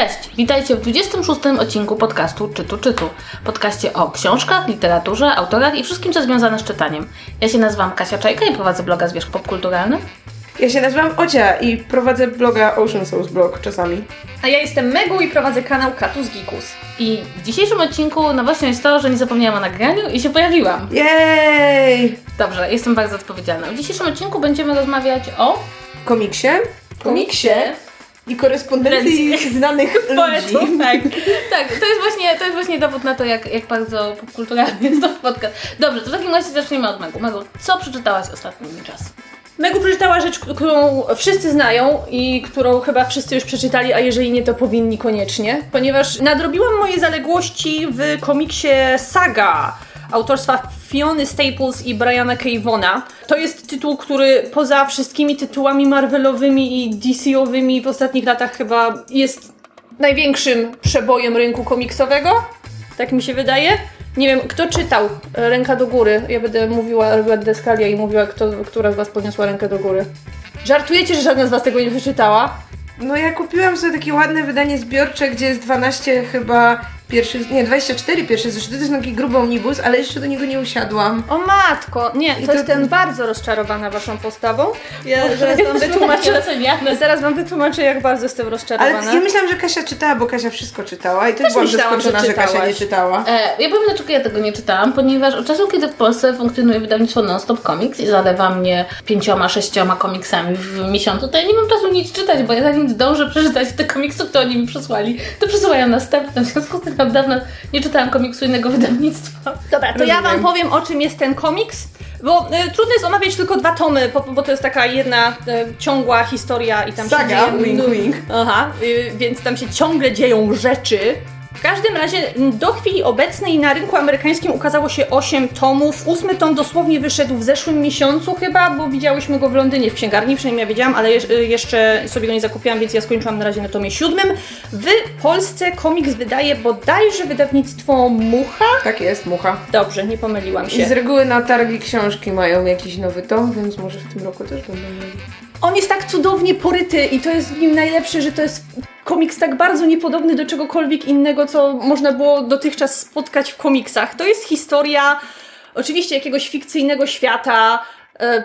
Cześć, witajcie w 26. odcinku podcastu Czytu Czytu. Podcaście o książkach, literaturze, autorach i wszystkim, co związane z czytaniem. Ja się nazywam Kasia Czajka i prowadzę bloga Zwierzch Popkulturalny. Ja się nazywam Ocia i prowadzę bloga Ocean Source Blog czasami. A ja jestem Megu i prowadzę kanał Katus Gikus. I w dzisiejszym odcinku nowością jest to, że nie zapomniałam o nagraniu i się pojawiłam. Jej! Dobrze, jestem bardzo odpowiedzialna. W dzisiejszym odcinku będziemy rozmawiać o Komiksie. komiksie. I korespondencji znanych ludzi. Poetów, tak. tak, to jest właśnie, to jest właśnie dowód na to, jak, jak bardzo popkulturalny jest to podcast. Dobrze, to w takim razie zaczniemy od Megu. Megu, co przeczytałaś ostatnim czasem? Megu przeczytała rzecz, którą wszyscy znają i którą chyba wszyscy już przeczytali, a jeżeli nie, to powinni koniecznie, ponieważ nadrobiłam moje zaległości w komiksie Saga autorstwa Fiony Staples i Briana K. Vona. To jest tytuł, który poza wszystkimi tytułami Marvelowymi i DC-owymi w ostatnich latach chyba jest największym przebojem rynku komiksowego. Tak mi się wydaje. Nie wiem, kto czytał Ręka do góry? Ja będę mówiła, robiła deskalia i mówiła, kto, która z Was podniosła rękę do góry. Żartujecie, że żadna z Was tego nie przeczytała? No ja kupiłam sobie takie ładne wydanie zbiorcze, gdzie jest 12 chyba pierwszy, nie, 24 pierwsze zeszyty, to jest taki gruby omnibus, ale jeszcze do niego nie usiadłam. O matko! Nie, to, to- jestem bardzo rozczarowana Waszą postawą. Ja zaraz Wam wytłumaczę, zaraz Wam wytłumaczę, jak bardzo jestem Ale rozczarowana. ja myślałam, że Kasia czytała, bo Kasia wszystko czytała i też, Też byłam zaskoczona, że że, Kasia nie czytała. E, ja powiem, dlaczego ja tego nie czytałam, ponieważ od czasu, kiedy w Polsce funkcjonuje wydawnictwo Non-Stop Comics i zalewa mnie pięcioma, sześcioma komiksami w miesiącu, to ja nie mam czasu nic czytać, bo ja zanim zdążę przeczytać te komiksy, które oni mi przysłali, to przesyłają następne. W związku z tym od dawna nie czytałam komiksu innego wydawnictwa. Dobra, to ja Wam Rozumiem. powiem, o czym jest ten komiks. Bo y, trudno jest omawiać tylko dwa tomy, bo, bo to jest taka jedna y, ciągła historia i tam się Saga, dzieje... wink, wink. Aha, y, więc tam się ciągle dzieją rzeczy. W każdym razie do chwili obecnej na rynku amerykańskim ukazało się 8 tomów. Ósmy tom dosłownie wyszedł w zeszłym miesiącu chyba, bo widziałyśmy go w Londynie w księgarni, przynajmniej ja wiedziałam, ale y, jeszcze sobie go nie zakupiłam, więc ja skończyłam na razie na tomie siódmym. W Polsce komiks wydaje bodajże wydawnictwo Mucha. Tak jest, mucha. Dobrze, nie pomyliłam I się. z reguły na targi książki mają jakiś nowy tom, więc może w tym roku też będą mieli. On jest tak cudownie poryty i to jest w nim najlepsze, że to jest komiks tak bardzo niepodobny do czegokolwiek innego, co można było dotychczas spotkać w komiksach. To jest historia oczywiście jakiegoś fikcyjnego świata,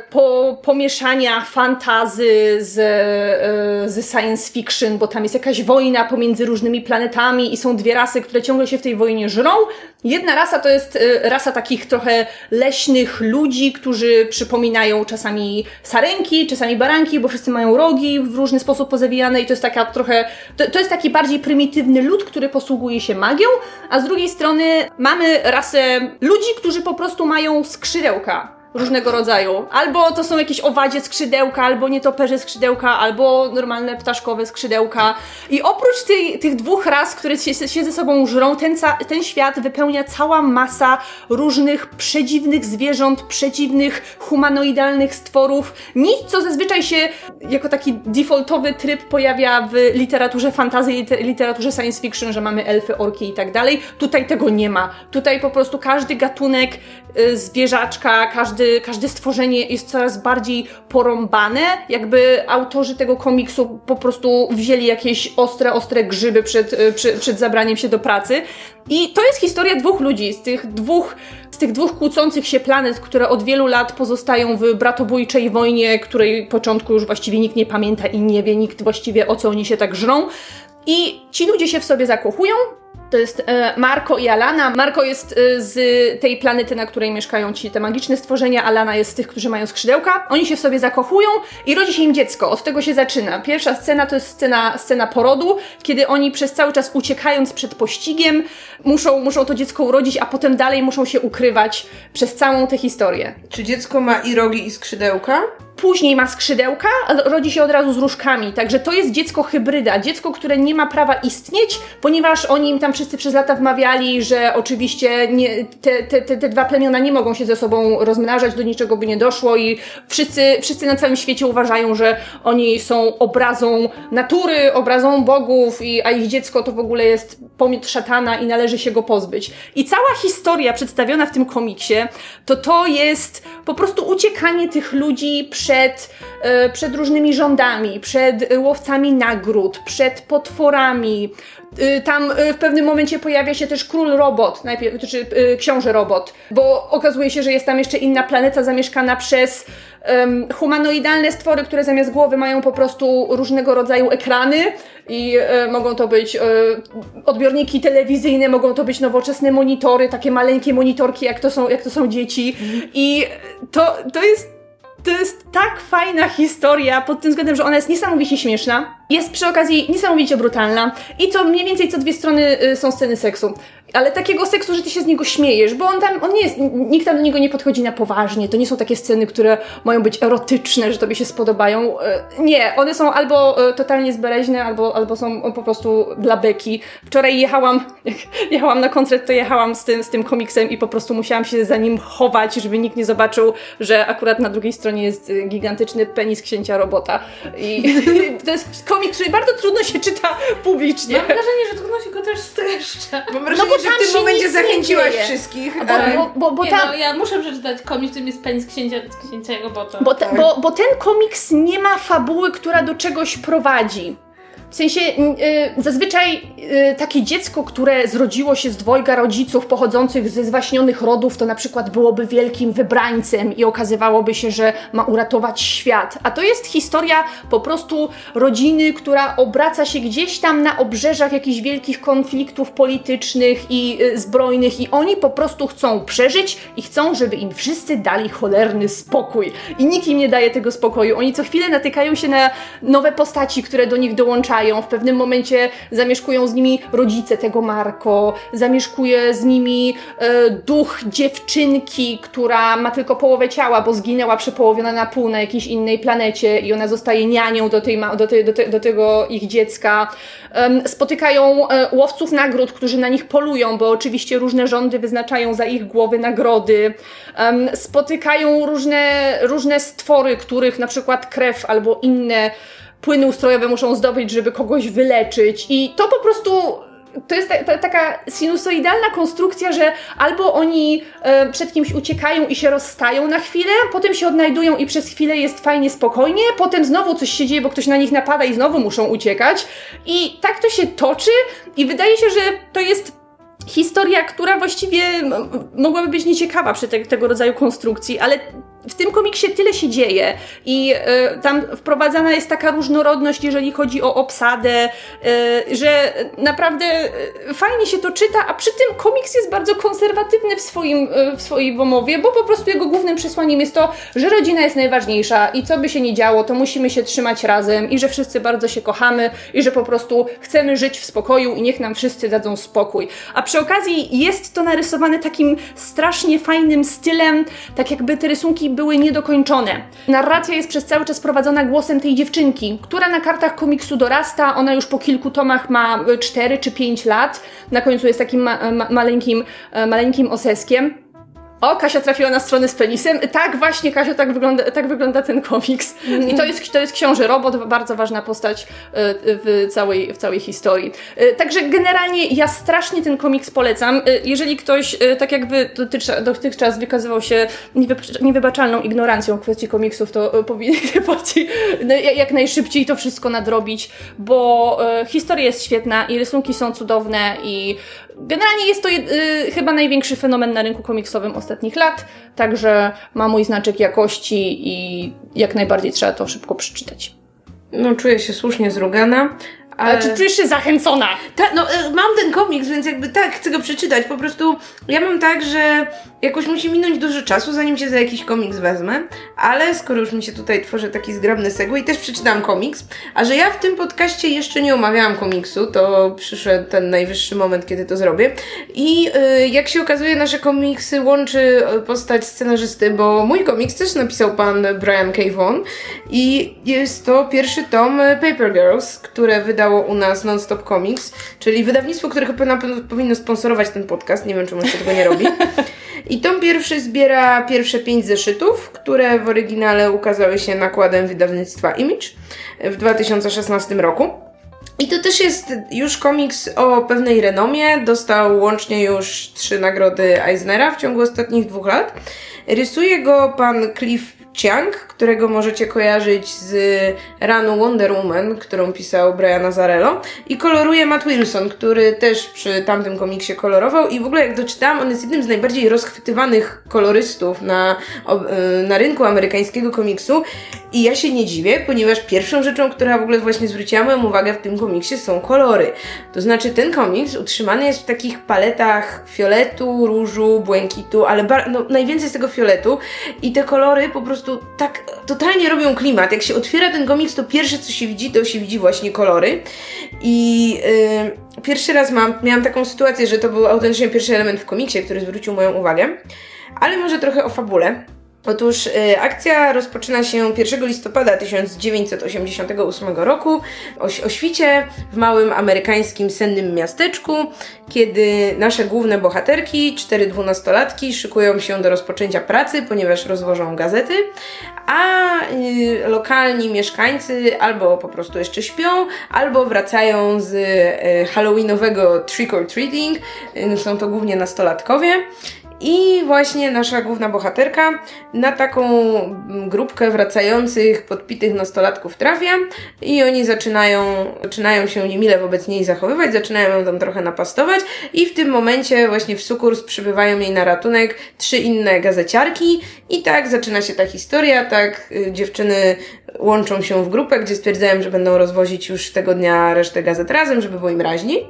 po, pomieszania fantazy z, e, z science fiction, bo tam jest jakaś wojna pomiędzy różnymi planetami i są dwie rasy, które ciągle się w tej wojnie żrą. Jedna rasa to jest e, rasa takich trochę leśnych ludzi, którzy przypominają czasami sarenki, czasami baranki, bo wszyscy mają rogi w różny sposób pozawijane i to jest taka trochę, to, to jest taki bardziej prymitywny lud, który posługuje się magią, a z drugiej strony mamy rasę ludzi, którzy po prostu mają skrzydełka różnego rodzaju. Albo to są jakieś owadzie skrzydełka, albo nietoperze skrzydełka, albo normalne ptaszkowe skrzydełka. I oprócz tych dwóch ras, które się, się ze sobą żrą, ten, ten świat wypełnia cała masa różnych przedziwnych zwierząt, przedziwnych humanoidalnych stworów. Nic, co zazwyczaj się jako taki defaultowy tryb pojawia w literaturze fantasy, liter- literaturze science fiction, że mamy elfy, orki i tak dalej. Tutaj tego nie ma. Tutaj po prostu każdy gatunek y, zwierzaczka, każdy, każde stworzenie jest coraz bardziej porąbane, jakby autorzy tego komiksu po prostu wzięli jakieś ostre, ostre grzyby przed, y, przed, przed zabraniem się do pracy. I to jest historia dwóch ludzi, z tych dwóch, z tych dwóch kłócących się planet, które od wielu lat pozostają w bratobójczej wojnie, której początku już właściwie nikt nie pamięta i nie wie nikt właściwie o co oni się tak żrą. I ci ludzie się w sobie zakochują. To jest e, Marco i Alana. Marco jest e, z tej planety, na której mieszkają ci te magiczne stworzenia. Alana jest z tych, którzy mają skrzydełka. Oni się w sobie zakochują i rodzi się im dziecko. Od tego się zaczyna. Pierwsza scena to jest scena, scena porodu, kiedy oni przez cały czas uciekając przed pościgiem muszą, muszą to dziecko urodzić, a potem dalej muszą się ukrywać przez całą tę historię. Czy dziecko ma i rogi, i skrzydełka? Później ma skrzydełka, rodzi się od razu z różkami. Także to jest dziecko hybryda. Dziecko, które nie ma prawa istnieć, ponieważ oni im tam wszyscy przez lata wmawiali, że oczywiście nie, te, te, te, dwa plemiona nie mogą się ze sobą rozmnażać, do niczego by nie doszło i wszyscy, wszyscy na całym świecie uważają, że oni są obrazą natury, obrazą bogów, i, a ich dziecko to w ogóle jest pomiot szatana i należy się go pozbyć. I cała historia przedstawiona w tym komiksie, to to jest po prostu uciekanie tych ludzi przed, e, przed różnymi rządami, przed łowcami nagród, przed potworami. Y, Tam w pewnym momencie pojawia się też król robot, najpierw, czy y, książę robot, bo okazuje się, że jest tam jeszcze inna planeta zamieszkana przez humanoidalne stwory, które zamiast głowy mają po prostu różnego rodzaju ekrany i e, mogą to być e, odbiorniki telewizyjne, mogą to być nowoczesne monitory, takie maleńkie monitorki, jak to są, jak to są dzieci. I to, to jest to jest tak fajna historia pod tym względem, że ona jest niesamowicie śmieszna, jest przy okazji niesamowicie brutalna i to mniej więcej co dwie strony y, są sceny seksu. Ale takiego seksu, że ty się z niego śmiejesz, bo on tam, on nie jest, nikt tam do niego nie podchodzi na poważnie. To nie są takie sceny, które mają być erotyczne, że tobie się spodobają. Y, Nie, one są albo y, totalnie zbereźne, albo, albo są po prostu dla beki. Wczoraj jechałam, jak jechałam na koncert, to jechałam z tym, z tym komiksem i po prostu musiałam się za nim chować, żeby nikt nie zobaczył, że akurat na drugiej stronie jest y, gigantyczny penis księcia robota. I to jest komiks, który bardzo trudno się czyta publicznie. Mam wrażenie, że trudno się go też streszcza. Mam wrażenie, bo że w tym momencie zachęciłaś wszystkich. Bo, ale- bo, bo, bo nie, tam, no, ja muszę przeczytać komiks, w którym jest penis księcia, księcia robota. Bo, te, Tak. bo, bo ten komiks nie ma fabuły, która do czegoś prowadzi. W sensie y, zazwyczaj y, takie dziecko, które zrodziło się z dwojga rodziców pochodzących ze zwaśnionych rodów, to na przykład byłoby wielkim wybrańcem i okazywałoby się, że ma uratować świat. A to jest historia po prostu rodziny, która obraca się gdzieś tam na obrzeżach jakichś wielkich konfliktów politycznych i y, zbrojnych i oni po prostu chcą przeżyć i chcą, żeby im wszyscy dali cholerny spokój. I nikt im nie daje tego spokoju. Oni co chwilę natykają się na nowe postaci, które do nich dołączają. W pewnym momencie zamieszkują z nimi rodzice tego Marko, zamieszkuje z nimi e, duch dziewczynki, która ma tylko połowę ciała, bo zginęła przepołowiona na pół na jakiejś innej planecie i ona zostaje nianią do, tej, do, do, te, do tego ich dziecka. Em, spotykają e, łowców nagród, którzy na nich polują, bo oczywiście różne rządy wyznaczają za ich głowy nagrody. Spotykają różne, różne stwory, których na przykład krew albo inne płyny ustrojowe muszą zdobyć, żeby kogoś wyleczyć. I to po prostu to jest ta, ta, taka sinusoidalna konstrukcja, że albo oni e, przed kimś uciekają i się rozstają na chwilę, potem się odnajdują i przez chwilę jest fajnie, spokojnie, potem znowu coś się dzieje, bo ktoś na nich napada i znowu muszą uciekać. I tak to się toczy i wydaje się, że to jest historia, która właściwie mogłaby być nieciekawa przy te, tego rodzaju konstrukcji, ale w tym komiksie tyle się dzieje i e, tam wprowadzana jest taka różnorodność, jeżeli chodzi o obsadę, e, że naprawdę e, fajnie się to czyta, a przy tym komiks jest bardzo konserwatywny w swoim, e, w swojej wymowie, bo po prostu jego głównym przesłaniem jest to, że rodzina jest najważniejsza i co by się nie działo, to musimy się trzymać razem i że wszyscy bardzo się kochamy i że po prostu chcemy żyć w spokoju i niech nam wszyscy dadzą spokój. A przy okazji jest to narysowane takim strasznie fajnym stylem, tak jakby te rysunki były niedokończone. Narracja jest przez cały czas prowadzona głosem tej dziewczynki, która na kartach komiksu dorasta, ona już po kilku tomach ma 4 czy 5 lat, na końcu jest takim ma- ma- maleńkim, e, maleńkim oseskiem. O, Kasia trafiła na stronę z penisem. Tak, właśnie, Kasia, tak wygląda, tak wygląda ten komiks. I to jest, to jest książę robot, bardzo ważna postać e, w całej, w całej historii. E, Także generalnie ja strasznie ten komiks polecam. E, Jeżeli ktoś, tak jak wy dotychczas, wykazywał się niewybac- niewybaczalną ignorancją w kwestii komiksów, to powinien no, jak najszybciej to wszystko nadrobić, bo historia jest świetna i rysunki są cudowne i Generalnie jest to y, chyba największy fenomen na rynku komiksowym ostatnich lat, także ma mój znaczek jakości i jak najbardziej trzeba to szybko przeczytać. No, czuję się słusznie zrugana. Ale Ale czy czujesz się zachęcona? Tak, no e, mam ten komiks, więc jakby tak, chcę go przeczytać. Po prostu ja mam tak, że jakoś musi minąć dużo czasu, zanim się za jakiś komiks wezmę, ale skoro już mi się tutaj tworzy taki zgrabny segway, też przeczytałam komiks, a że ja w tym podcaście jeszcze nie omawiałam komiksu, to przyszedł ten najwyższy moment, kiedy to zrobię. I y, jak się okazuje, nasze komiksy łączy postać scenarzysty, bo mój komiks też napisał pan Brian K. Vaughan i jest to pierwszy tom Paper Girls, które wydało u nas Nonstop Comics, czyli wydawnictwo, które chyba na pewno powinno sponsorować ten podcast, nie wiem czemu jeszcze tego nie robi. I tom pierwszy zbiera pierwsze pięć zeszytów, które w oryginale ukazały się nakładem wydawnictwa Image w 2016 roku. I to też jest już komiks o pewnej renomie. Dostał łącznie już trzy nagrody Eisnera w ciągu ostatnich dwóch lat. Rysuje go pan Cliff Chiang, którego możecie kojarzyć z ranu Wonder Woman, którą pisał Brian Azarello i koloruje Matt Wilson, który też przy tamtym komiksie kolorował. I w ogóle jak doczytałam, on jest jednym z najbardziej rozchwytywanych kolorystów na, y, na rynku amerykańskiego komiksu. I ja się nie dziwię, ponieważ pierwszą rzeczą, która w ogóle właśnie zwróciła moją uwagę w tym komiksie są kolory. To znaczy ten komiks utrzymany jest w takich paletach fioletu, różu, błękitu, ale no, najwięcej z tego fioletu. I te kolory po prostu prostu tak totalnie robią klimat. Jak się otwiera ten komiks, to pierwsze co się widzi, to się widzi właśnie kolory. I yy, pierwszy raz mam, miałam taką sytuację, że to był autentycznie pierwszy element w komiksie, który zwrócił moją uwagę. Ale może trochę o fabule. Otóż y, akcja rozpoczyna się 1 listopada 1988 roku o, o świcie w małym amerykańskim sennym miasteczku, kiedy nasze główne bohaterki, cztery dwunastolatki, szykują się do rozpoczęcia pracy, ponieważ rozwożą gazety, a y, lokalni mieszkańcy albo po prostu jeszcze śpią, albo wracają z y, halloweenowego trick or treating. Y, są to głównie nastolatkowie. I właśnie nasza główna bohaterka na taką grupkę wracających, podpitych nastolatków trafia i oni zaczynają, zaczynają się niemile wobec niej zachowywać, zaczynają ją tam trochę napastować i w tym momencie właśnie w sukurs przybywają jej na ratunek trzy inne gazeciarki i tak zaczyna się ta historia, tak y, dziewczyny łączą się w grupę, gdzie stwierdzają, że będą rozwozić już tego dnia resztę gazet razem, żeby było im raźniej.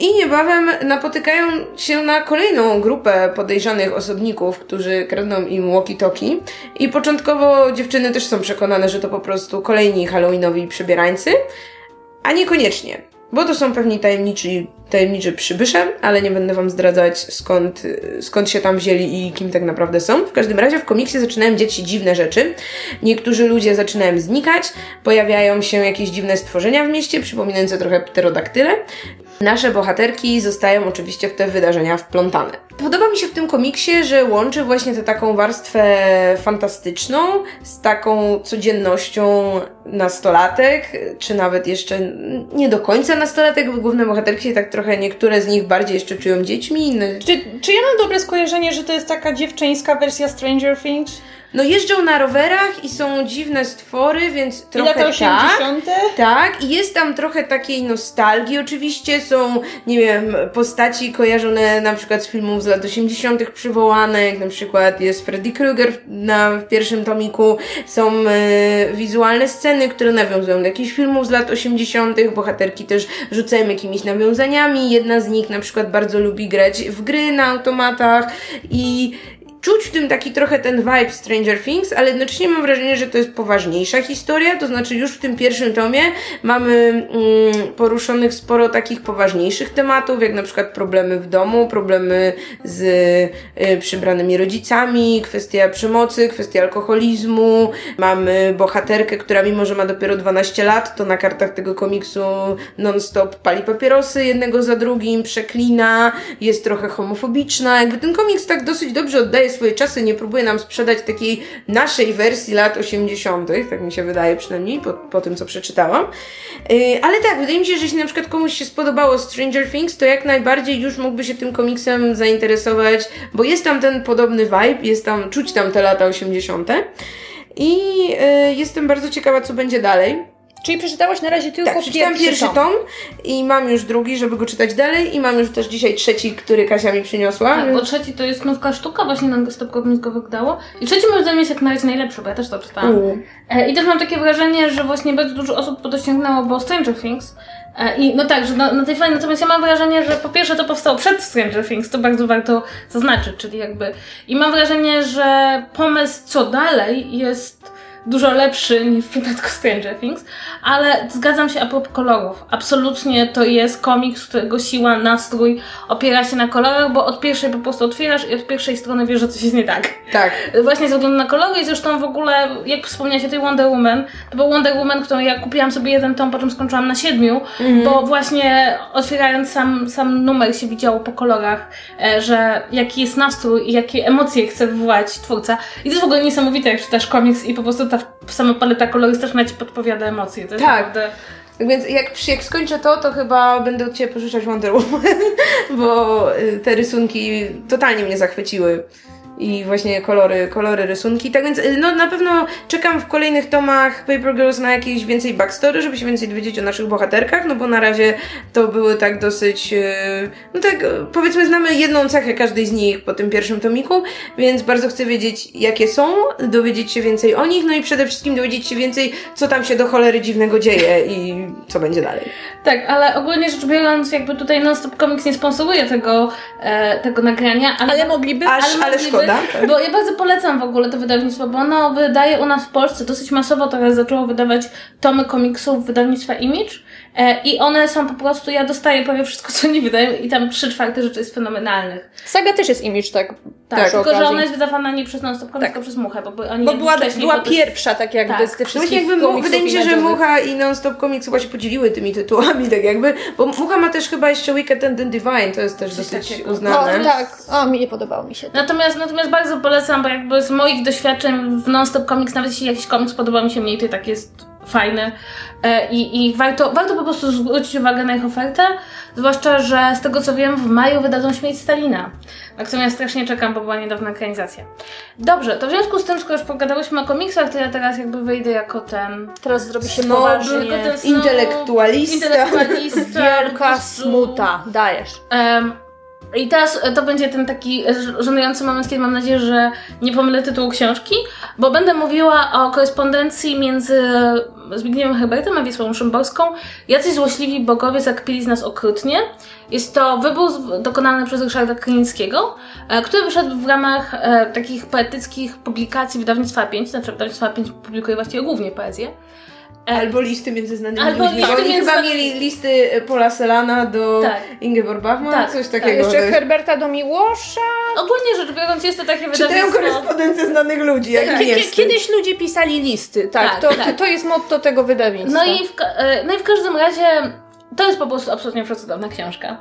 I niebawem napotykają się na kolejną grupę podejrzanych osobników, którzy kradną im walkie-talkie. I początkowo dziewczyny też są przekonane, że to po prostu kolejni halloweenowi przebierańcy, a niekoniecznie. Bo to są pewni tajemniczy, tajemniczy przybysze, ale nie będę wam zdradzać skąd, skąd się tam wzięli i kim tak naprawdę są. W każdym razie w komiksie zaczynają dziać się dziwne rzeczy. Niektórzy ludzie zaczynają znikać, pojawiają się jakieś dziwne stworzenia w mieście, przypominające trochę pterodaktyle. Nasze bohaterki zostają oczywiście w te wydarzenia wplątane. Podoba mi się w tym komiksie, że łączy właśnie tę taką warstwę fantastyczną z taką codziennością nastolatek, czy nawet jeszcze nie do końca nastolatek, bo główne bohaterki się tak trochę, niektóre z nich bardziej jeszcze czują dziećmi, inne... Czy, czy ja mam dobre skojarzenie, że to jest taka dziewczyńska wersja Stranger Things? No jeżdżą na rowerach i są dziwne stwory, więc trochę I lata 80. tak. Tak, i jest tam trochę takiej nostalgii. Oczywiście są, nie wiem, postaci kojarzone na przykład z filmów z lat 80. przywołane, jak na przykład jest Freddy Krueger na, w pierwszym tomiku. Są e, wizualne sceny, które nawiązują do jakichś filmów z lat 80. Bohaterki też rzucają jakimiś nawiązaniami. Jedna z nich na przykład bardzo lubi grać w gry na automatach i czuć w tym taki trochę ten vibe Stranger Things, ale jednocześnie mam wrażenie, że to jest poważniejsza historia, to znaczy już w tym pierwszym tomie mamy mm, poruszonych sporo takich poważniejszych tematów, jak na przykład problemy w domu, problemy z y, przybranymi rodzicami, kwestia przemocy, kwestia alkoholizmu, mamy bohaterkę, która mimo, że ma dopiero 12 lat, to na kartach tego komiksu non-stop pali papierosy jednego za drugim, przeklina, jest trochę homofobiczna, jakby ten komiks tak dosyć dobrze oddaje swoje czasy, nie próbuje nam sprzedać takiej naszej wersji lat 80., tak mi się wydaje przynajmniej po, po tym, co przeczytałam. Yy, ale tak, wydaje mi się, że jeśli na przykład komuś się spodobało Stranger Things, to jak najbardziej już mógłby się tym komiksem zainteresować, bo jest tam ten podobny vibe, jest tam, czuć tam te lata 80. I yy, jestem bardzo ciekawa, co będzie dalej. Czyli przeczytałaś na razie tylko tak, przeczytałam pierwszy tom. tom. i mam już drugi, żeby go czytać dalej i mam już też dzisiaj trzeci, który Kasia mi przyniosła. Tak, bo trzeci to jest nowka sztuka, właśnie na Stop Comics go wydało. I trzeci moim zdaniem jest jak na razie najlepszy, bo ja też to czytałam. E, I też mam takie wrażenie, że właśnie bardzo dużo osób dosięgnęło, bo Stranger Things e, i no tak, że na, na tej fali, natomiast ja mam wrażenie, że po pierwsze to powstało przed Stranger Things, to bardzo warto zaznaczyć, czyli jakby i mam wrażenie, że pomysł co dalej jest dużo lepszy niż w przypadku Stranger Things, ale zgadzam się a propos kolorów. Absolutnie to jest komiks, którego siła, nastrój opiera się na kolorach, bo od pierwszej po prostu otwierasz i od pierwszej strony wiesz, że coś jest nie tak. Tak. Właśnie ze względu na kolory i zresztą w ogóle, jak wspomniałaś o tej Wonder Woman, to był Wonder Woman, którą ja kupiłam sobie jeden tom, po czym skończyłam na siedmiu, mhm. bo właśnie otwierając sam, sam numer się widziało po kolorach, e, że jaki jest nastrój i jakie emocje chce wywołać twórca. I to jest w ogóle niesamowite, jak czytasz komiks i po prostu ta sama paleta kolorystyczna ci podpowiada emocje. To jest tak. naprawdę Tak więc jak, jak skończę to, to chyba będę od Ciebie pożyczać Wonder Woman, bo y, te rysunki totalnie mnie zachwyciły i właśnie kolory, kolory rysunki. Tak więc y, no, na pewno czekam w kolejnych tomach Paper Girls na jakieś więcej backstory, żeby się więcej dowiedzieć o naszych bohaterkach, no bo na razie to były tak dosyć, y, no tak y, powiedzmy znamy jedną cechę każdej z nich po tym pierwszym tomiku, więc bardzo chcę wiedzieć jakie są, dowiedzieć się więcej o nich, no i przede wszystkim dowiedzieć się więcej, co tam się do cholery dziwnego dzieje i co będzie dalej. Tak, ale ogólnie rzecz biorąc, jakby tutaj Non-Stop Comics nie sponsoruje tego, e, tego nagrania, ale, Ale mogliby. Aż, ale ale mogliby, szkoda. Bo ja bardzo polecam w ogóle to wydawnictwo, bo ono wydaje u nas w Polsce dosyć masowo teraz zaczęło wydawać tomy komiksów wydawnictwa Image i one są po prostu, ja dostaję prawie wszystko, co oni wydają i tam trzy czwarte rzeczy jest fenomenalnych. Saga też jest image, tak. Tak, tylko że ona jest wydawana nie przez Non-Stop Comics, Tak. tylko przez Muchę, bo oni Bo jakby była, była prostu- pierwsza, tak jakby Tak. z tych Właśnie wszystkich jakby, mu- komiksów wydaje mi się, że. Mucha i Non-Stop Comics chyba się podzieliły tymi tytułami, tak jakby, bo Mucha ma też chyba jeszcze Wicked and the Divine, to jest też dosyć takiego. No uznane. tak, o mi nie podobało mi się to. Natomiast, natomiast bardzo polecam, bo jakby z moich doświadczeń w Non-Stop Comics, nawet jeśli jakiś komiks podoba mi się mniej, to tak jest fajny e, i, i warto, warto po prostu zwrócić uwagę na ich ofertę, zwłaszcza, że z tego co wiem w maju wydadzą Śmierć Stalina, na którą ja strasznie czekam, bo była niedawna ekranizacja. Dobrze, to w związku z tym, skoro już pogadałyśmy o komiksach, to ja teraz jakby wyjdę jako ten... Teraz zrobi się Snob, poważnie. tylko ten snob, Intelektualista. Intelektualista. Wielka smuta, dajesz. Em, I teraz e, to będzie ten taki e, żenujący moment, kiedy mam nadzieję, że nie pomylę tytułu książki, bo będę mówiła o korespondencji między Zbigniewem Herbertem a Wisłą Szymborską. Jacyś złośliwi bogowie zakpili z nas okrutnie. Jest to wybór dokonany przez Ryszarda Krynickiego, e, który wyszedł w ramach e, takich poetyckich publikacji wydawnictwa 5, znaczy wydawnictwa 5 publikuje właściwie głównie poezję. E, Albo listy między znanymi Albo ludźmi. listy Oni między chyba mieli listy Paula Selana do Tak. Ingeborg Bachmann, Tak, coś tak. takiego. Jeszcze To jest- Herberta do Miłosza. Ogólnie rzecz biorąc jest to takie Czytają wydawnictwo... korespondencję znanych ludzi, jak kie- wstyd. Kiedyś ludzie pisali listy, tak. Tak, to, tak. to jest motto tego wydawnictwa. No i, w, e, no i w każdym razie to jest po prostu absolutnie przecudowna książka.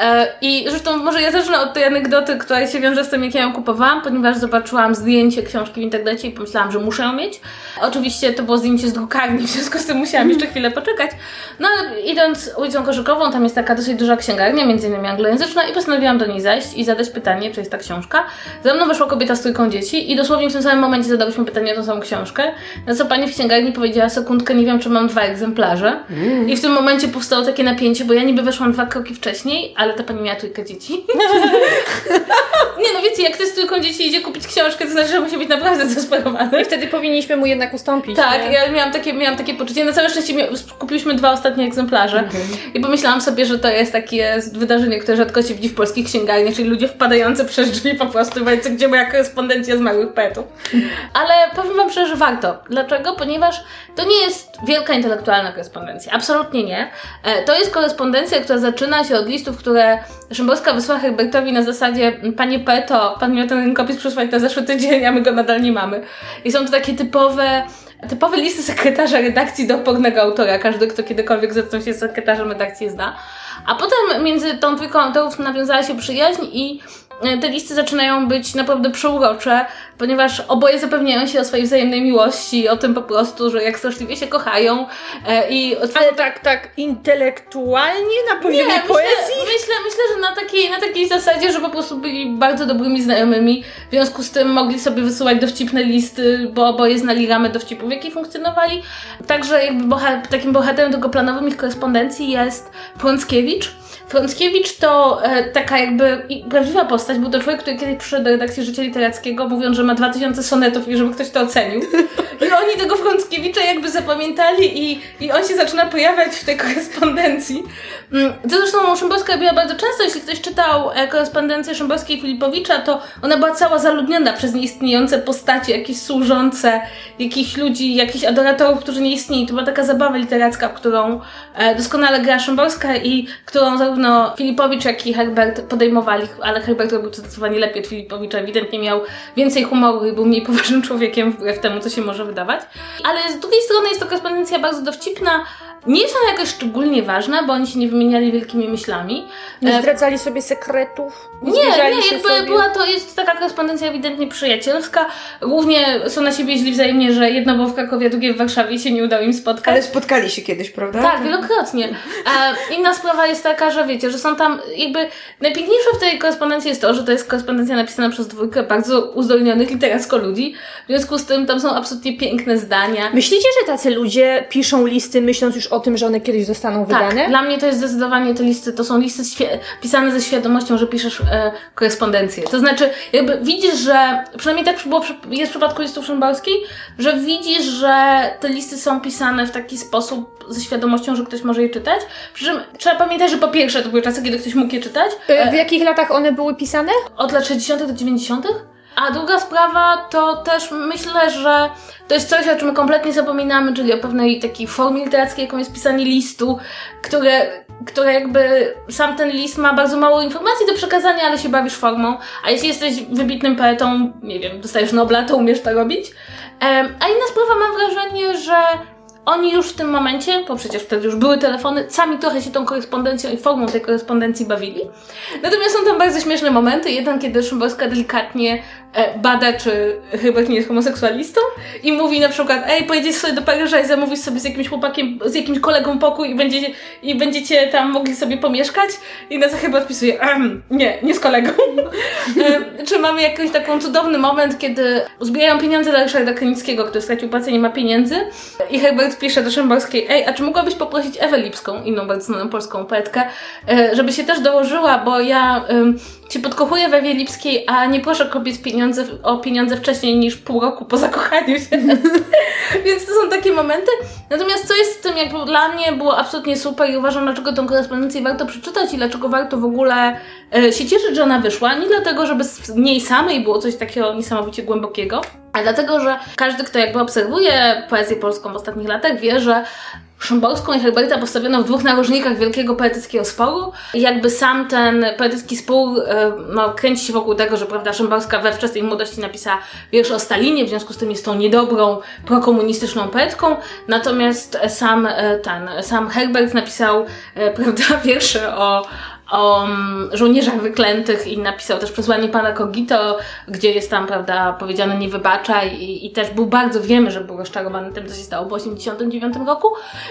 E, I zresztą może ja zacznę od tej anegdoty, która się wiąże z tym, jak ja ją kupowałam, ponieważ zobaczyłam zdjęcie książki w internecie i pomyślałam, że muszę ją mieć. Oczywiście to było zdjęcie z drukarni, w związku z tym musiałam jeszcze chwilę poczekać. No ale idąc ulicą Koszykową, tam jest taka dosyć duża księgarnia, między innymi anglojęzyczna i postanowiłam do niej zajść i zadać pytanie, czy jest ta książka. Za mną weszła kobieta z trójką dzieci i dosłownie w tym samym momencie zadałyśmy pytanie o tą samą książkę, na co pani w księgarni powiedziała sekundkę, nie wiem, czy mam dwa egzemplarze. I w tym momencie powstało takie napięcie, bo ja niby weszłam dwa kroki wcześniej, ale ta pani miała trójkę dzieci. nie no, wiecie, jak ktoś z trójką dzieci idzie kupić książkę, to znaczy, że musi być naprawdę zdesperowany. I wtedy powinniśmy mu jednak ustąpić. Tak, nie? ja miałam takie, miałam takie poczucie. Na całe szczęście mia- kupiliśmy dwa ostatnie egzemplarze i pomyślałam sobie, że to jest takie wydarzenie, które rzadko się widzi w polskich księgarniach, czyli ludzie wpadający przez drzwi po prostu, więc gdzie moja korespondencja z małych poetów. Ale powiem Wam szczerze, że warto. Dlaczego? Ponieważ to nie jest wielka intelektualna korespondencja. Absolutnie nie. E, To jest korespondencja, która zaczyna się od listów, które Szymborska wysłała Herbertowi na zasadzie Panie Peto, Pan miał ten rękopis przysłać na zeszły tydzień, a my go nadal nie mamy. I są to takie typowe Typowe listy sekretarza redakcji do opornego autora. Każdy, kto kiedykolwiek zetknął się z sekretarzem redakcji zna. A potem między tą trójką autorów nawiązała się przyjaźń i te listy zaczynają być naprawdę przeurocze, ponieważ oboje zapewniają się o swojej wzajemnej miłości, o tym po prostu, że jak straszliwie się kochają e, i Ale tak, tak intelektualnie na poziomie nie, poezji? Myślę, myślę, myślę, że na takiej, na takiej zasadzie, że po prostu byli bardzo dobrymi znajomymi, w związku z tym mogli sobie wysyłać dowcipne listy, bo oboje znali ramę dowcipów, w jakiej funkcjonowali. Także jakby boha takim bohaterem drugoplanowym ich korespondencji jest Frąckiewicz. Frąckiewicz to e, taka jakby prawdziwa postać, był to człowiek, który kiedyś przyszedł do redakcji Życia Literackiego, mówiąc, że ma 2000 sonetów i żeby ktoś to ocenił. I oni tego Frąckiewicza jakby zapamiętali i, i on się zaczyna pojawiać w tej korespondencji. Mm, To zresztą Szymborska robiła bardzo często, jeśli ktoś czytał e, korespondencję Szymborskiej i Filipowicza, to ona była cała zaludniona przez nieistniejące postacie, jakieś służące, jakichś ludzi, jakichś adoratorów, którzy nie istnieli. To była taka zabawa literacka, w którą e, doskonale gra Szymborska i którą zarówno Filipowicz, jak i Herbert podejmowali, ale Herbert robił zdecydowanie lepiej od Filipowicza, ewidentnie miał więcej humoru i był mniej poważnym człowiekiem wbrew temu, co się może wydawać. Ale z drugiej strony jest to korespondencja bardzo dowcipna, nie są jakoś szczególnie ważne, bo oni się nie wymieniali wielkimi myślami. Nie E, zdradzali sobie sekretów? nie, nie, się jakby sobie? była to, jest taka korespondencja ewidentnie przyjacielska. Głównie są na siebie źli wzajemnie, że jedno było w Krakowie, drugie w Warszawie i się nie udało im spotkać. Ale spotkali się kiedyś, prawda? Tak, wielokrotnie. E, inna sprawa jest taka, że wiecie, że są tam jakby najpiękniejsze w tej korespondencji jest to, że to jest korespondencja napisana przez dwójkę bardzo uzdolnionych literacko ludzi. W związku z tym tam są absolutnie piękne zdania. Myślicie, że tacy ludzie piszą listy myśląc już o tym, że one kiedyś zostaną Tak, wydane? dla mnie to jest zdecydowanie te listy, to są listy pisane ze świadomością, że piszesz e, korespondencję. To znaczy, jakby widzisz, że, przynajmniej tak było, jest w przypadku listów Szymborskiej, że widzisz, że te listy są pisane w taki sposób ze świadomością, że ktoś może je czytać. Przy czym trzeba pamiętać, że po pierwsze to były czasy, kiedy ktoś mógł je czytać, E, W jakich latach one były pisane? od lat 60. do 90. A druga sprawa to też myślę, że to jest coś, o czym kompletnie zapominamy, czyli o pewnej takiej formie literackiej, jaką jest pisanie listu, które, które jakby sam ten list ma bardzo mało informacji do przekazania, ale się bawisz formą. A jeśli jesteś wybitnym poetą, nie wiem, dostajesz Nobla, to umiesz to robić. A inna sprawa, mam wrażenie, że oni już w tym momencie, bo przecież wtedy już były telefony, sami trochę się tą korespondencją i formą tej korespondencji bawili. Natomiast są tam bardzo śmieszne momenty. Jeden, kiedy Szymborska delikatnie e, bada, czy Hubert nie jest homoseksualistą i mówi na przykład, ej, pojedziesz sobie do Paryża i zamówisz sobie z jakimś chłopakiem, z jakimś kolegą pokój i będziecie, i będziecie tam mogli sobie pomieszkać. I na co chyba odpisuje, ehm, nie, nie z kolegą. czy mamy jakiś taką cudowny moment, kiedy zbierają pieniądze dla Ryszarda Krynickiego, który stracił pracę nie ma pieniędzy. I Herbert pisze do Szymborskiej, ej, a czy mogłabyś poprosić Ewę Lipską, inną bardzo znaną polską poetkę, e, żeby się też dołożyła, bo ja się podkochuję w Ewie Lipskiej, a nie proszę kobiet pieniądze, o pieniądze wcześniej niż pół roku po zakochaniu się. Więc to są takie momenty. Natomiast co jest w tym, jakby dla mnie było absolutnie super i uważam, dlaczego tą korespondencję warto przeczytać i dlaczego warto w ogóle się cieszyć, że ona wyszła. Nie dlatego, żeby z niej samej było coś takiego niesamowicie głębokiego, ale dlatego, że każdy, kto jakby obserwuje poezję polską w ostatnich latach, wie, że Szymborską i Herberta postawiono w dwóch narożnikach wielkiego poetyckiego sporu. Jakby sam ten poetycki spór e, no, kręci się wokół tego, że prawda, Szymborska we wczesnej młodości napisała wiersz o Stalinie, w związku z tym jest tą niedobrą, prokomunistyczną poetką. Natomiast sam e, ten, sam Herbert napisał e, prawda, wiersze o o mm, żołnierzach wyklętych i napisał też przesłanie pana Kogito, gdzie jest tam, prawda, powiedziane nie wybaczaj i, i też był bardzo, wiemy, że był rozczarowany tym, co się stało w 89 roku.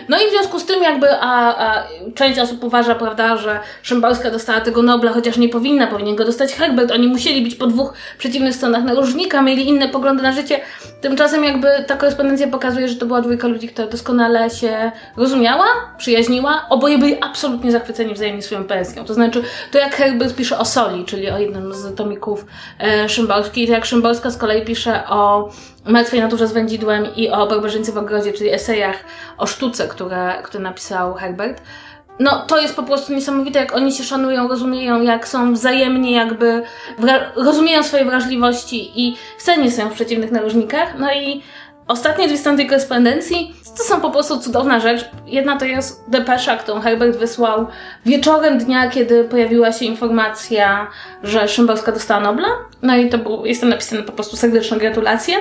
No i w związku z tym jakby, a, a część osób uważa, prawda, że Szymborska dostała tego Nobla, chociaż nie powinna, powinien go dostać Herbert. Oni musieli być po dwóch przeciwnych stronach narożnika, mieli inne poglądy na życie. Tymczasem jakby ta korespondencja pokazuje, że to była dwójka ludzi, która doskonale się rozumiała, przyjaźniła. Oboje byli absolutnie zachwyceni wzajemnie swoją poezją. To znaczy, to jak Herbert pisze o Soli, czyli o jednym z tomików e, to jak Szymborska z kolei pisze o Martwej naturze z wędzidłem i o Barbarzyńcy w ogrodzie, czyli esejach o sztuce, które, które napisał Herbert. No, to jest po prostu niesamowite, jak oni się szanują, rozumieją, jak są wzajemnie jakby, rozumieją swoje wrażliwości i nie są w przeciwnych narożnikach. No i ostatnie dwie strony tej korespondencji to są po prostu cudowna rzecz. Jedna to jest depesza, którą Herbert wysłał wieczorem dnia, kiedy pojawiła się informacja, że Szymborska dostała Nobla. No i to był, jest tam napisane po prostu serdeczne gratulacje.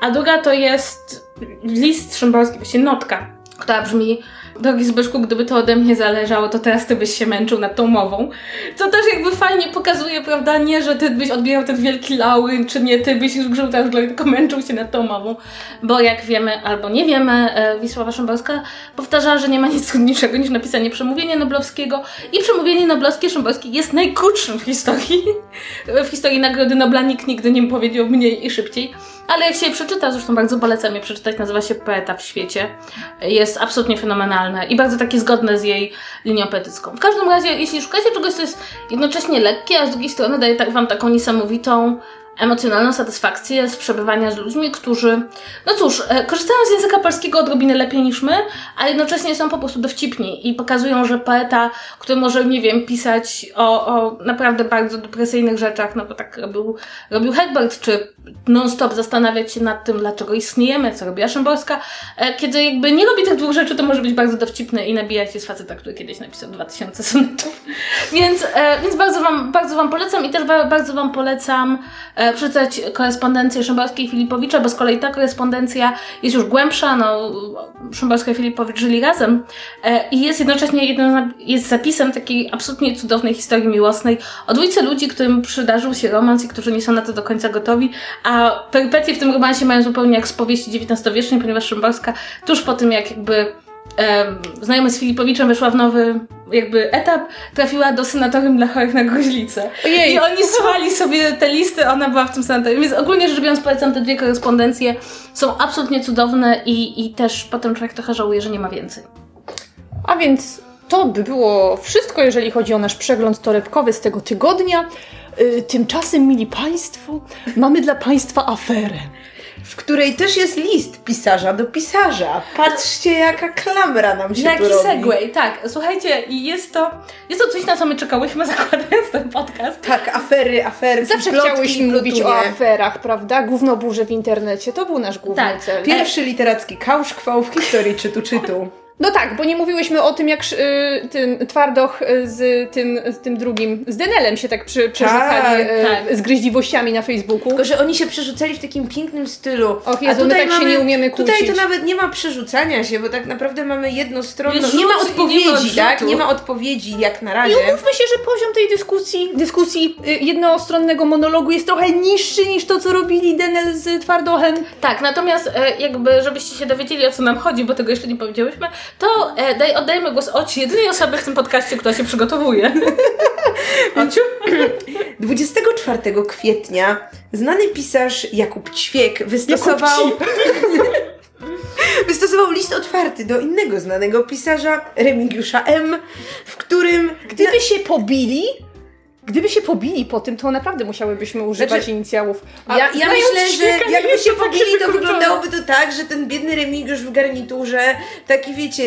A druga to jest list Szymborski, właściwie notka, która brzmi Drogi Zbyszku, gdyby to ode mnie zależało, to teraz ty byś się męczył nad tą mową. Co też jakby fajnie pokazuje, prawda, nie, że ty byś odbierał ten wielki laury, czy nie ty byś już grzył teraz glory, tylko męczył się nad tą mową. Bo jak wiemy, albo nie wiemy, e, Wisława Szymborska powtarzała, że nie ma nic trudniejszego niż napisanie przemówienia noblowskiego i przemówienie noblowskie Szymborskiej jest najkrótszym w historii. W historii Nagrody Nobla nikt nigdy nie powiedział mniej i szybciej. Ale jak się je przeczyta, zresztą bardzo polecam je przeczytać, nazywa się Poeta w świecie. Jest absolutnie fenomenalne i bardzo takie zgodne z jej linią poetycką. W każdym razie, jeśli szukacie czegoś, co jest jednocześnie lekkie, a z drugiej strony daje tak, Wam taką niesamowitą emocjonalną satysfakcję z przebywania z ludźmi, którzy, no cóż, e, korzystają z języka polskiego odrobinę lepiej niż my, a jednocześnie są po prostu dowcipni i pokazują, że poeta, który może, nie wiem, pisać o, o naprawdę bardzo depresyjnych rzeczach, no bo tak robił, robił Herbert, czy non-stop zastanawiać się nad tym, dlaczego istniejemy, co robiła Szymborska, e, kiedy jakby nie robi tych dwóch rzeczy, to może być bardzo dowcipny i nabijać się z faceta, który kiedyś napisał 2000 sonetów. Więc, e, więc bardzo wam, bardzo wam polecam i też ba- bardzo wam polecam e, przeczytać korespondencję Szymborskiej i Filipowicza, bo z kolei ta korespondencja jest już głębsza, no Szymborska i Filipowicz żyli razem i jest jednocześnie jednym, jest zapisem takiej absolutnie cudownej historii miłosnej o dwójce ludzi, którym przydarzył się romans i którzy nie są na to do końca gotowi, a perypetie w tym romansie mają zupełnie jak z powieści XIX-wiecznej, ponieważ Szymborska tuż po tym, jak jakby em, znajomość z Filipowiczem weszła w nowy jakby etap, trafiła do sanatorium dla chorych na gruźlicę. Ojej. I oni słuchali sobie te listy, ona była w tym sanatorium. Więc ogólnie rzecz biorąc polecam te dwie korespondencje. Są absolutnie cudowne i, i też potem człowiek trochę żałuje, że nie ma więcej. A więc to by było wszystko, jeżeli chodzi o nasz przegląd torebkowy z tego tygodnia. Y, Tymczasem, mili Państwo, mamy dla Państwa aferę. w której też jest list pisarza do pisarza. Patrzcie, jaka klamra nam się Jaki tu robi. segway, tak. Słuchajcie, i jest to, jest to coś, na co my czekałyśmy zakładając ten podcast. Tak, afery, afery. Zawsze plotki, chciałyśmy mówić o aferach, prawda? Gównoburze w internecie, to był nasz główny Tak. cel. Pierwszy literacki kałszkwał w historii czytu czytu. No tak, bo nie mówiłyśmy o tym, jak y, ten Twardoch y, z tym, z tym drugim, z Denelem się tak przy, przerzucali y, tak. z gryźliwościami na Facebooku. Tylko, że oni się przerzucali w takim pięknym stylu. Och Jezu, my tak się nie umiemy Tutaj to kłócić. nawet nie ma przerzucania się, bo tak naprawdę mamy jednostronną... Nie ma rzut i odpowiedzi, nie ma tak? Nie ma odpowiedzi jak na razie. I umówmy się, że poziom tej dyskusji, dyskusji y, jednostronnego monologu jest trochę niższy niż to, co robili Denel z Twardochem. Tak, natomiast jakby, żebyście się dowiedzieli o co nam chodzi, bo tego jeszcze nie powiedziałyśmy, to e, daj, oddajmy głos Oci, jedynej osobie w tym podcaście, która się przygotowuje. Ociu? 24 kwietnia znany pisarz Jakub Ćwiek wystosował... Wystosował list otwarty do innego znanego pisarza, Remigiusza M., w którym... Gdyby się pobili, gdyby się pobili po tym, to naprawdę musiałybyśmy używać Znaczy, inicjałów. Ja, ja znając myślę, że jakby się pobili, to wyglądałoby to tak, że ten biedny Remigiusz w garniturze, taki wiecie,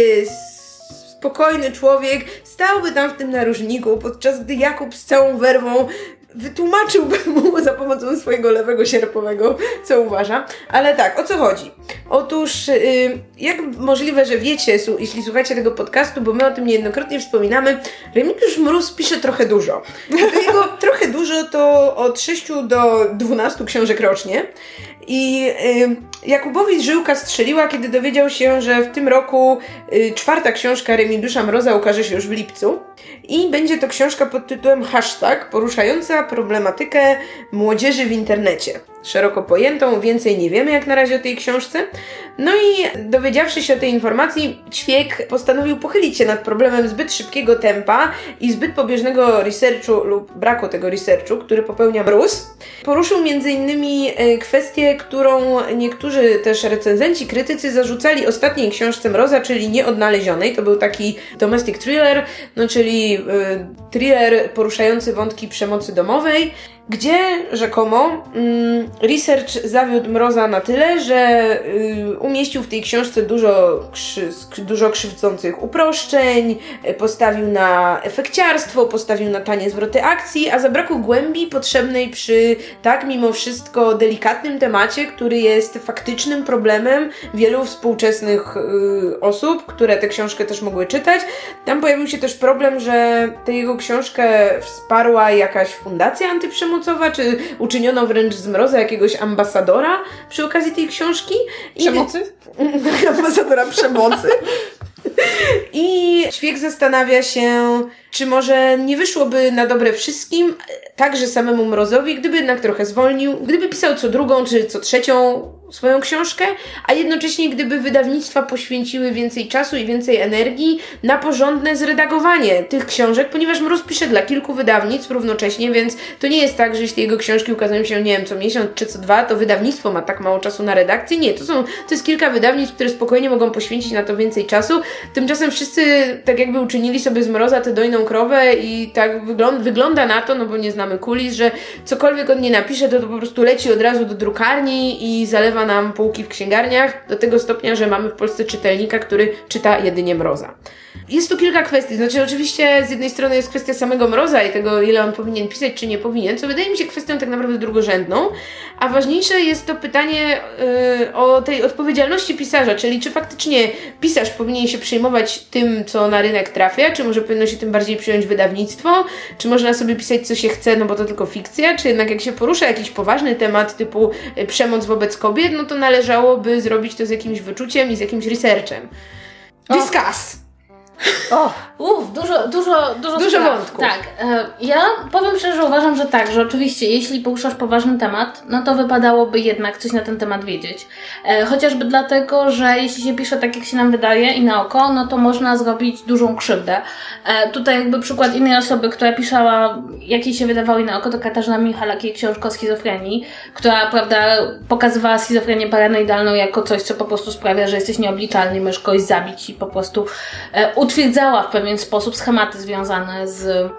spokojny człowiek, stałby tam w tym narożniku, podczas gdy Jakub z całą werwą wytłumaczyłby mu za pomocą swojego lewego sierpowego, co uważa. Ale tak, o co chodzi? Otóż, y, jak możliwe, że wiecie, su- jeśli słuchacie tego podcastu, bo my o tym niejednokrotnie wspominamy, Remigiusz Mróz pisze trochę dużo. Do jego trochę dużo to od 6 do 12 książek rocznie. I y, Jakubowi żyłka strzeliła, kiedy dowiedział się, że w tym roku y, czwarta książka Remigiusza Mroza ukaże się już w lipcu. I będzie to książka pod tytułem Hashtag, poruszająca problematykę młodzieży w internecie. Szeroko pojętą, więcej nie wiemy jak na razie o tej książce. No i dowiedziawszy się o tej informacji, Ćwiek postanowił pochylić się nad problemem zbyt szybkiego tempa i zbyt pobieżnego researchu lub braku tego researchu, który popełnia Bruce. Poruszył m.in. e, kwestię, którą niektórzy też recenzenci, krytycy zarzucali ostatniej książce Mroza, czyli Nieodnalezionej. To był taki domestic thriller, no czyli y, thriller poruszający wątki przemocy domowej, gdzie rzekomo mm, research zawiódł Mroza na tyle, że y, umieścił w tej książce dużo, dużo krzywdzących uproszczeń, y, postawił na efekciarstwo, postawił na tanie zwroty akcji, a zabrakło głębi potrzebnej przy tak mimo wszystko delikatnym temacie, który jest faktycznym problemem wielu współczesnych y, osób, które tę książkę też mogły czytać. Tam pojawił się też problem, że tę jego książkę wsparła jakaś fundacja antyprzemocowa, czy uczyniono wręcz z mroza jakiegoś ambasadora przy okazji tej książki. I- Przemocy? ambasadora przemocy. I Ćwiek zastanawia się, czy może nie wyszłoby na dobre wszystkim, także samemu Mrozowi, gdyby jednak trochę zwolnił, gdyby pisał co drugą czy co trzecią swoją książkę, a jednocześnie gdyby wydawnictwa poświęciły więcej czasu i więcej energii na porządne zredagowanie tych książek, ponieważ Mróz pisze dla kilku wydawnictw równocześnie, więc to nie jest tak, że jeśli jego książki ukazują się, nie wiem, co miesiąc czy co dwa, to wydawnictwo ma tak mało czasu na redakcję. Nie, to są, to jest kilka wydawnictw, które spokojnie mogą poświęcić na to więcej czasu. Tymczasem wszyscy tak jakby uczynili sobie z Mroza tę dojną i tak wygląda, wygląda na to, no bo nie znamy kulis, że cokolwiek on nie napisze, to, to po prostu leci od razu do drukarni i zalewa nam półki w księgarniach do tego stopnia, że mamy w Polsce czytelnika, który czyta jedynie Mroza. Jest tu kilka kwestii. Znaczy, oczywiście z jednej strony jest kwestia samego Mroza i tego, ile on powinien pisać, czy nie powinien, co wydaje mi się kwestią tak naprawdę drugorzędną, a ważniejsze jest to pytanie yy, o tej odpowiedzialności pisarza, czyli czy faktycznie pisarz powinien się przejmować tym, co na rynek trafia, czy może powinno się tym bardziej przyjąć wydawnictwo, czy można sobie pisać, co się chce, no bo to tylko fikcja, czy jednak jak się porusza jakiś poważny temat typu y, przemoc wobec kobiet, no to należałoby zrobić to z jakimś wyczuciem i z jakimś researchem. Discuss! O, Uff, dużo, dużo, dużo, Dużo spraw. wątków. Tak, e, ja powiem szczerze, uważam, że tak, że oczywiście jeśli poruszasz poważny temat, no to wypadałoby jednak coś na ten temat wiedzieć. E, chociażby dlatego, że jeśli się pisze tak, jak się nam wydaje i na oko, no to można zrobić dużą krzywdę. E, tutaj jakby przykład innej osoby, która pisała, jak jej się wydawało i na oko, to Katarzyna Michalak, jej książka o schizofrenii, która, prawda, pokazywała schizofrenię paranoidalną jako coś, co po prostu sprawia, że jesteś nieobliczalny, możesz kogoś zabić i po prostu utwierdzała w pewien sposób schematy związane z,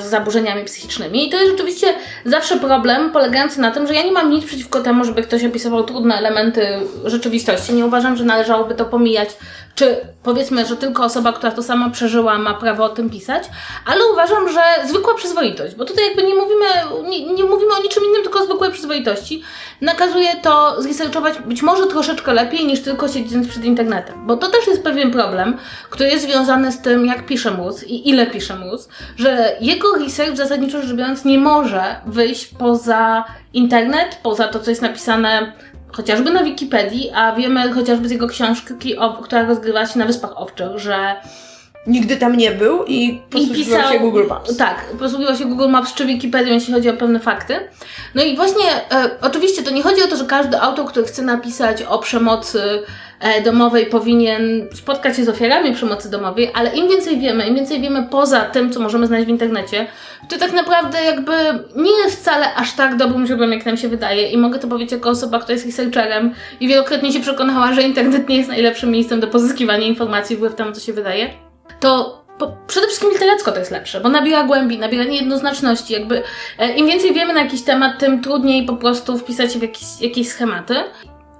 z zaburzeniami psychicznymi. I to jest rzeczywiście zawsze problem polegający na tym, że ja nie mam nic przeciwko temu, żeby ktoś opisywał trudne elementy rzeczywistości. Nie uważam, że należałoby to pomijać, czy powiedzmy, że tylko osoba, która to sama przeżyła, ma prawo o tym pisać, ale uważam, że zwykła przyzwoitość, bo tutaj jakby nie mówimy, nie, nie mówimy o niczym innym, tylko o zwykłej przyzwoitości, nakazuje to zresearchować być może troszeczkę lepiej niż tylko siedząc przed internetem. Bo to też jest pewien problem, który jest związany z tym, jak pisze mózg i ile pisze mózg, że jego research zasadniczo rzecz biorąc nie może wyjść poza internet, poza to, co jest napisane chociażby na Wikipedii, a wiemy chociażby z jego książki, która rozgrywa się na Wyspach Owczych, że Nigdy tam nie był i posługiwał się Google Maps. Tak, posługiwał się Google Maps czy Wikipedią, jeśli chodzi o pewne fakty. No i właśnie, e, oczywiście to nie chodzi o to, że każdy autor, który chce napisać o przemocy domowej, powinien spotkać się z ofiarami przemocy domowej, ale im więcej wiemy, im więcej wiemy poza tym, co możemy znaleźć w internecie, to tak naprawdę jakby nie jest wcale aż tak dobrym źródłem, jak nam się wydaje. I mogę to powiedzieć jako osoba, która jest researcherem i wielokrotnie się przekonała, że internet nie jest najlepszym miejscem do pozyskiwania informacji wbrew temu, co się wydaje to po, przede wszystkim literacko to jest lepsze, bo nabiera głębi, nabiera niejednoznaczności. Jakby e, im więcej wiemy na jakiś temat, tym trudniej po prostu wpisać się w jakieś, jakieś schematy.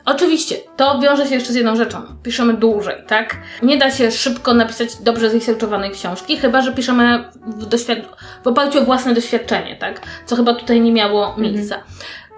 Oczywiście, to wiąże się jeszcze z jedną rzeczą. Piszemy dłużej, tak? Nie da się szybko napisać dobrze zresearchowanej książki, chyba że piszemy w, doświad- w oparciu o własne doświadczenie, tak? Co chyba tutaj nie miało miejsca.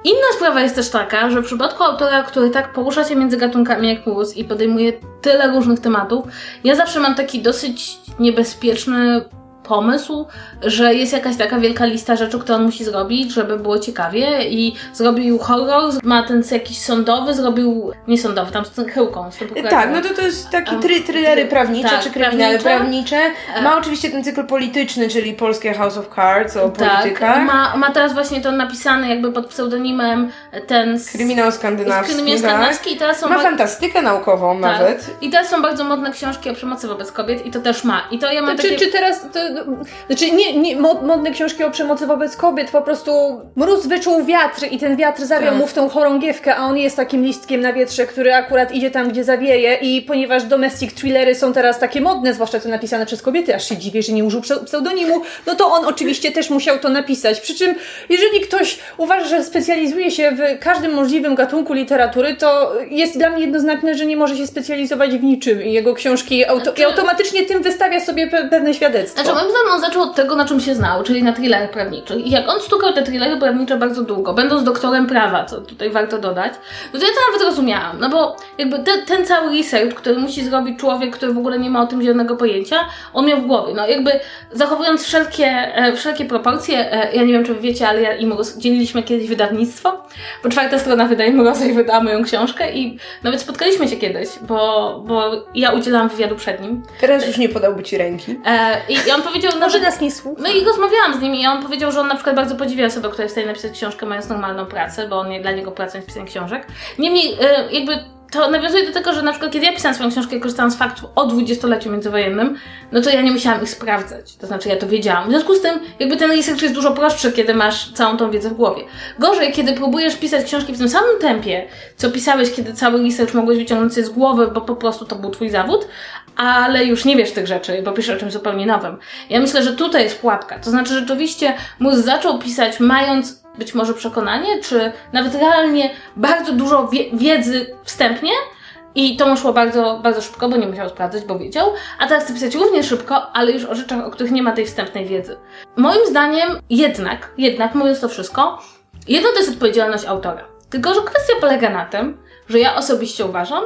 Inna sprawa jest też taka, że w przypadku autora, który tak porusza się między gatunkami jak mózg i podejmuje tyle różnych tematów, ja zawsze mam taki dosyć niebezpieczny pomysł, że jest jakaś taka wielka lista rzeczy, które on musi zrobić, żeby było ciekawie i zrobił horror, ma ten jakiś sądowy, zrobił, nie sądowy, tam z chyłką, z Tak, no to to jest taki try, thrillery prawnicze, tak, czy kryminały prawnicze. prawnicze. Ma oczywiście ten cykl polityczny, czyli polskie House of Cards o politykach. Tak, ma, ma teraz właśnie to napisane jakby pod pseudonimem ten z, Kryminał skandynawski, kryminał tak. skandynawski i teraz są Ma fantastykę naukową tak. nawet. I teraz są bardzo modne książki o przemocy wobec kobiet i to też ma. I to ja mam czy, takie... czy teraz, to, znaczy nie, nie mod, modne książki o przemocy wobec kobiet, po prostu mróz wyczuł wiatr i ten wiatr zawiał Tak. mu w tą chorągiewkę, a on jest takim listkiem na wietrze, który akurat idzie tam, gdzie zawieje i ponieważ domestic thrillery są teraz takie modne, zwłaszcza te napisane przez kobiety, aż się dziwię, że nie użył pse- pseudonimu, no to on oczywiście też musiał to napisać. Przy czym, jeżeli ktoś uważa, że specjalizuje się w każdym możliwym gatunku literatury, to jest dla mnie jednoznaczne, że nie może się specjalizować w niczym i jego książki auto- Znaczy- i automatycznie tym wystawia sobie pe- pewne świadectwo. Znaczy, moim zdaniem on zaczął od tego, na czym się znał, czyli na thrillerach prawniczych. I jak on stukał te thrillery prawnicze bardzo długo, będąc doktorem prawa, co tutaj warto dodać, no to ja to nawet rozumiałam. No bo jakby te, ten cały research, który musi zrobić człowiek, który w ogóle nie ma o tym zielonego pojęcia, on miał w głowie. No jakby zachowując wszelkie, e, wszelkie proporcje, e, ja nie wiem, czy wy wiecie, ale ja i Mróz dzieliliśmy kiedyś wydawnictwo, bo czwarta strona wydaje Mroza i wydała moją książkę i nawet spotkaliśmy się kiedyś, bo, bo ja udzielałam wywiadu przed nim. Teraz już nie podałby ci ręki. E, i, I on powiedział, Może nawet, nas nie słucha. no i rozmawiałam z nim i on powiedział, że on na przykład bardzo podziwia osobę, która jest w stanie napisać książkę mając normalną pracę, bo on nie, dla niego pracą jest pisanie książek. Niemniej e, jakby to nawiązuje do tego, że na przykład kiedy ja pisałam swoją książkę i korzystałam z faktów o dwudziestoleciu międzywojennym, no to ja nie musiałam ich sprawdzać. To znaczy ja to wiedziałam. W związku z tym jakby ten research jest dużo prostszy, kiedy masz całą tą wiedzę w głowie. Gorzej, kiedy próbujesz pisać książki w tym samym tempie, co pisałeś, kiedy cały research mogłeś wyciągnąć sobie z głowy, bo po prostu to był twój zawód, ale już nie wiesz tych rzeczy, bo piszesz o czymś zupełnie nowym. Ja myślę, że tutaj jest pułapka. To znaczy, rzeczywiście mózg zaczął pisać mając być może przekonanie, czy nawet realnie bardzo dużo wie- wiedzy wstępnie I to mu szło bardzo, bardzo szybko, bo nie musiał sprawdzać, bo wiedział. A teraz chce pisać równie szybko, ale już o rzeczach, o których nie ma tej wstępnej wiedzy. Moim zdaniem jednak, jednak, mówiąc to wszystko, jedno to jest odpowiedzialność autora. Tylko, że kwestia polega na tym, że ja osobiście uważam,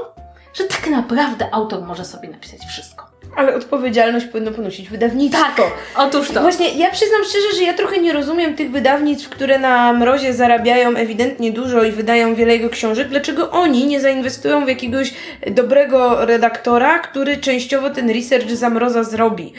że tak naprawdę autor może sobie napisać wszystko. Ale odpowiedzialność powinno ponosić wydawnictwo. Tak, otóż to. Właśnie ja przyznam szczerze, że ja trochę nie rozumiem tych wydawnictw, które na mrozie zarabiają ewidentnie dużo i wydają wiele jego książek. Dlaczego oni nie zainwestują w jakiegoś dobrego redaktora, który częściowo ten research za mroza zrobi?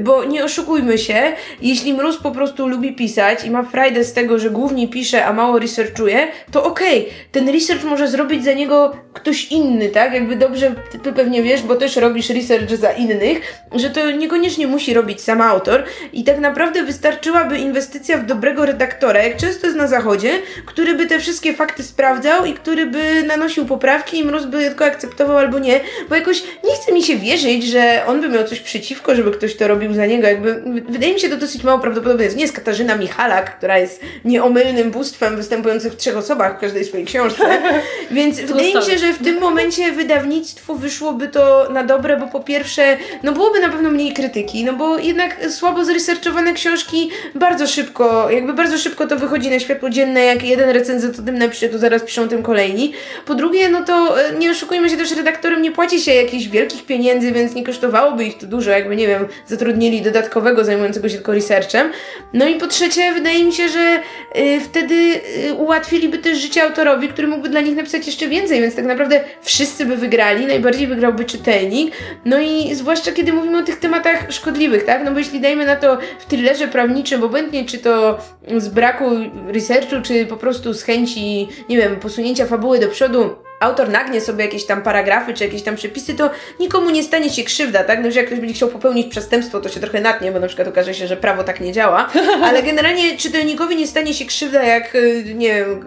Bo nie oszukujmy się, jeśli mróz po prostu lubi pisać i ma frajdę z tego, że głównie pisze, a mało researchuje, to okej, okay, ten research może zrobić za niego ktoś inny, tak? Jakby dobrze, ty pewnie wiesz, bo też robisz research za innych, że to niekoniecznie musi robić sam autor i tak naprawdę wystarczyłaby inwestycja w dobrego redaktora, jak często jest na zachodzie, który by te wszystkie fakty sprawdzał i który by nanosił poprawki i mróz by tylko akceptował albo nie, bo jakoś nie chce mi się wierzyć, że on by miał coś przeciwko, żeby ktoś to robił za niego. Jakby, wydaje mi się to dosyć mało prawdopodobne. Jest nie jest Katarzyna Michalak, która jest nieomylnym bóstwem występującym w trzech osobach w każdej swojej książce, więc wydaje mi się, że w tym momencie wydawnictwu wyszłoby to na dobre, bo po pierwsze, no byłoby na pewno mniej krytyki, no bo jednak słabo zresearchowane książki bardzo szybko, jakby bardzo szybko to wychodzi na światło dzienne, jak jeden recenzent o tym napisze, to zaraz piszą tym kolejni. Po drugie, no to e, nie oszukujmy się też, redaktorem nie płaci się jakichś wielkich pieniędzy, więc nie kosztowałoby ich to dużo, jakby, nie wiem, zatrudnili dodatkowego zajmującego się tylko researchem. No i po trzecie, wydaje mi się, że y, wtedy y, ułatwiliby też życie autorowi, który mógłby dla nich napisać jeszcze więcej, więc tak naprawdę wszyscy by wygrali, najbardziej wygrałby czytelnik. No i zwłaszcza kiedy mówimy o tych tematach szkodliwych, tak? No bo jeśli dajmy na to w thrillerze prawniczym, obojętnie czy to z braku researchu, czy po prostu z chęci, nie wiem, posunięcia fabuły do przodu, autor nagnie sobie jakieś tam paragrafy czy jakieś tam przepisy, to nikomu nie stanie się krzywda, tak? No, że jak ktoś będzie chciał popełnić przestępstwo, to się trochę natnie, bo na przykład okaże się, że prawo tak nie działa, ale generalnie czytelnikowi nie stanie się krzywda, jak, y, nie wiem,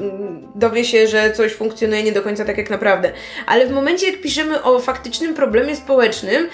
dowie się, że coś funkcjonuje nie do końca tak jak naprawdę. Ale w momencie, jak piszemy o faktycznym problemie społecznym,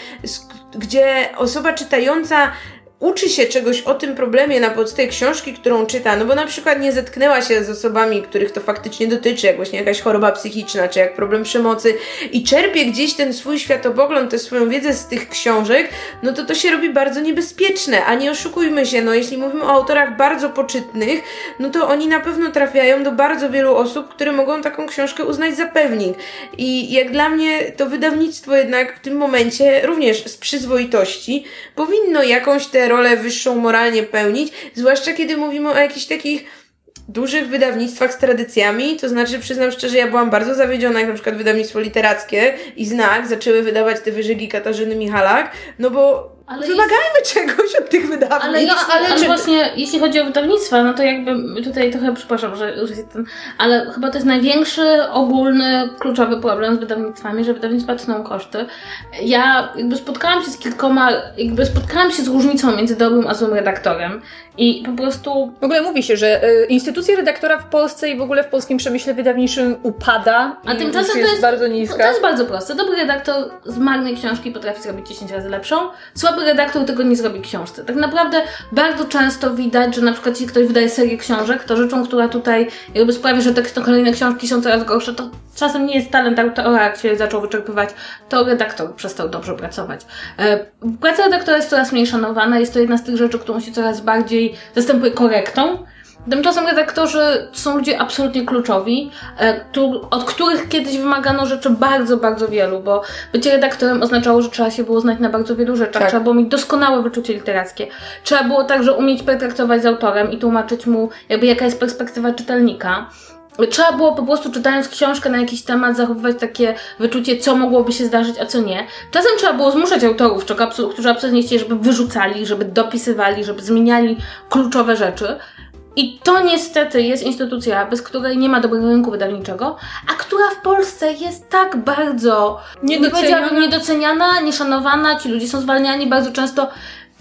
gdzie osoba czytająca uczy się czegoś o tym problemie na podstawie książki, którą czyta, no bo na przykład nie zetknęła się z osobami, których to faktycznie dotyczy, jak właśnie jakaś choroba psychiczna, czy jak problem przemocy i czerpie gdzieś ten swój światopogląd, tę swoją wiedzę z tych książek, no to to się robi bardzo niebezpieczne, a nie oszukujmy się, no jeśli mówimy o autorach bardzo poczytnych, no to oni na pewno trafiają do bardzo wielu osób, które mogą taką książkę uznać za pewnik. I jak dla mnie to wydawnictwo jednak w tym momencie, również z przyzwoitości, powinno jakąś tę rolę wyższą moralnie pełnić, zwłaszcza kiedy mówimy o jakichś takich dużych wydawnictwach z tradycjami, to znaczy przyznam szczerze, ja byłam bardzo zawiedziona, jak na przykład wydawnictwo literackie i Znak zaczęły wydawać te wyżygi Katarzyny Michalak, no bo ale Wymagajmy jest... czegoś od tych wydawnictw. Ale, ja, ale, ale czy... właśnie, jeśli chodzi o wydawnictwa, no to jakby tutaj trochę przepraszam, że już jest ten, ale chyba to jest największy, ogólny, kluczowy problem z wydawnictwami, że wydawnictwa tną koszty. Ja jakby spotkałam się z kilkoma, jakby spotkałam się z różnicą między dobrym a złym redaktorem i po prostu... W ogóle mówi się, że y, instytucja redaktora w Polsce i w ogóle w polskim przemyśle wydawniczym upada. A tymczasem to jest bardzo niska. To jest bardzo proste. Dobry redaktor z marnej książki potrafi zrobić 10 razy lepszą. Słaby redaktor tego nie zrobi książce. Tak naprawdę bardzo często widać, że na przykład jeśli ktoś wydaje serię książek, to rzeczą, która tutaj jakby sprawia, że te kolejne książki są coraz gorsze, to czasem nie jest talent autora, jak się zaczął wyczerpywać, to redaktor przestał dobrze pracować. E, praca redaktora jest coraz mniej szanowana, jest to jedna z tych rzeczy, którą się coraz bardziej zastępuje korektą. Tymczasem redaktorzy są ludzie absolutnie kluczowi, e, od których kiedyś wymagano rzeczy bardzo, bardzo wielu, bo bycie redaktorem oznaczało, że trzeba się było znać na bardzo wielu rzeczach, tak. trzeba było mieć doskonałe wyczucie literackie. Trzeba było także umieć pertraktować z autorem i tłumaczyć mu, jakby jaka jest perspektywa czytelnika. Trzeba było po prostu czytając książkę na jakiś temat zachowywać takie wyczucie, co mogłoby się zdarzyć, a co nie. Czasem trzeba było zmuszać autorów, którzy absolutnie chcieli, żeby wyrzucali, żeby dopisywali, żeby zmieniali kluczowe rzeczy. I to niestety jest instytucja, bez której nie ma dobrego rynku wydawniczego, a która w Polsce jest tak bardzo niedoceniana, niedoceniana nieszanowana. Ci ludzie są zwalniani bardzo często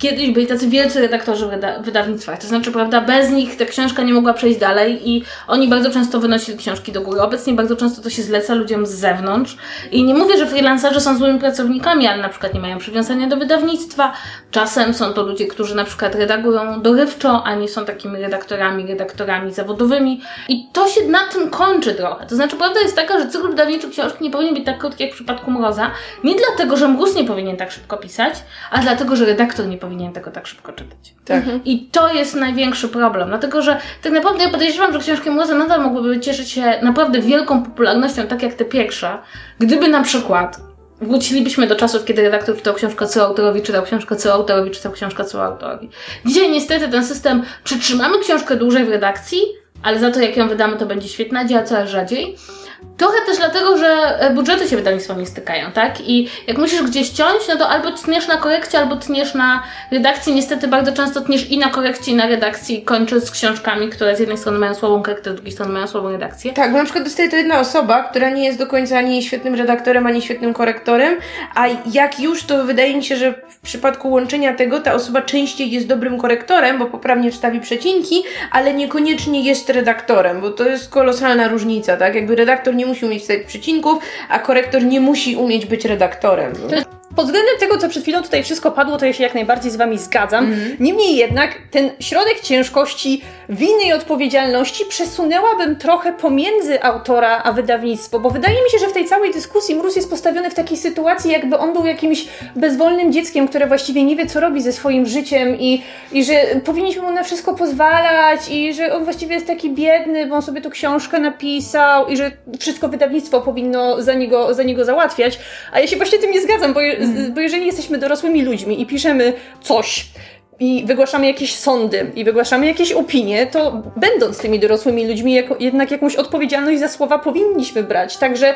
kiedyś byli tacy wielcy redaktorzy w wyda- wydawnictwach. To znaczy, prawda, bez nich ta książka nie mogła przejść dalej i oni bardzo często wynosili książki do góry. Obecnie bardzo często to się zleca ludziom z zewnątrz. I nie mówię, że freelancerzy są złymi pracownikami, ale na przykład nie mają przywiązania do wydawnictwa. Czasem są to ludzie, którzy na przykład redagują dorywczo, a nie są takimi redaktorami, redaktorami zawodowymi. I to się na tym kończy trochę. To znaczy, prawda jest taka, że cykl wydawniczy książki nie powinien być tak krótki jak w przypadku Mroza. Nie dlatego, że Mróz nie powinien tak szybko pisać, a dlatego, że redaktor nie powinien tego tak szybko czytać. Tak. I to jest największy problem, dlatego że tak naprawdę ja podejrzewam, że książki Mroza nadal mogłyby cieszyć się naprawdę wielką popularnością, tak jak te pierwsze, gdyby na przykład wrócilibyśmy do czasów, kiedy redaktor czytał książkę co autorowi, czytał książkę co autorowi, czytał książkę co autorowi. Dzisiaj niestety ten system, przytrzymamy książkę dłużej w redakcji, ale za to jak ją wydamy, to będzie świetna, działa coraz rzadziej. Trochę też dlatego, że e, budżety się wydawnictwa nie stykają, tak? I jak musisz gdzieś ciąć, no to albo tniesz na korekcie, albo tniesz na redakcji. Niestety bardzo często tniesz i na korekcie, i na redakcji, kończy z książkami, które z jednej strony mają słabą korektę, z drugiej strony mają słabą redakcję. Tak, bo na przykład dostaje to jedna osoba, która nie jest do końca ani świetnym redaktorem, ani świetnym korektorem, a jak już, to wydaje mi się, że w przypadku łączenia tego ta osoba częściej jest dobrym korektorem, bo poprawnie wstawi przecinki, ale niekoniecznie jest redaktorem, bo to jest kolosalna różnica, tak? Jakby redaktor nie musi umieć wstawić przecinków, a korektor nie musi umieć być redaktorem. Pod względem tego, co przed chwilą tutaj wszystko padło, to ja się jak najbardziej z Wami zgadzam. Niemniej jednak ten środek ciężkości, winy i odpowiedzialności przesunęłabym trochę pomiędzy autora a wydawnictwo, bo wydaje mi się, że w tej całej dyskusji Mróz jest postawiony w takiej sytuacji, jakby on był jakimś bezwolnym dzieckiem, które właściwie nie wie, co robi ze swoim życiem i, i że powinniśmy mu na wszystko pozwalać i że on właściwie jest taki biedny, bo on sobie tu książkę napisał i że wszystko wydawnictwo powinno za niego, za niego załatwiać. A ja się właśnie tym nie zgadzam, bo, bo jeżeli jesteśmy dorosłymi ludźmi i piszemy coś, i wygłaszamy jakieś sądy i wygłaszamy jakieś opinie, to będąc tymi dorosłymi ludźmi, jako, jednak jakąś odpowiedzialność za słowa powinniśmy brać. Także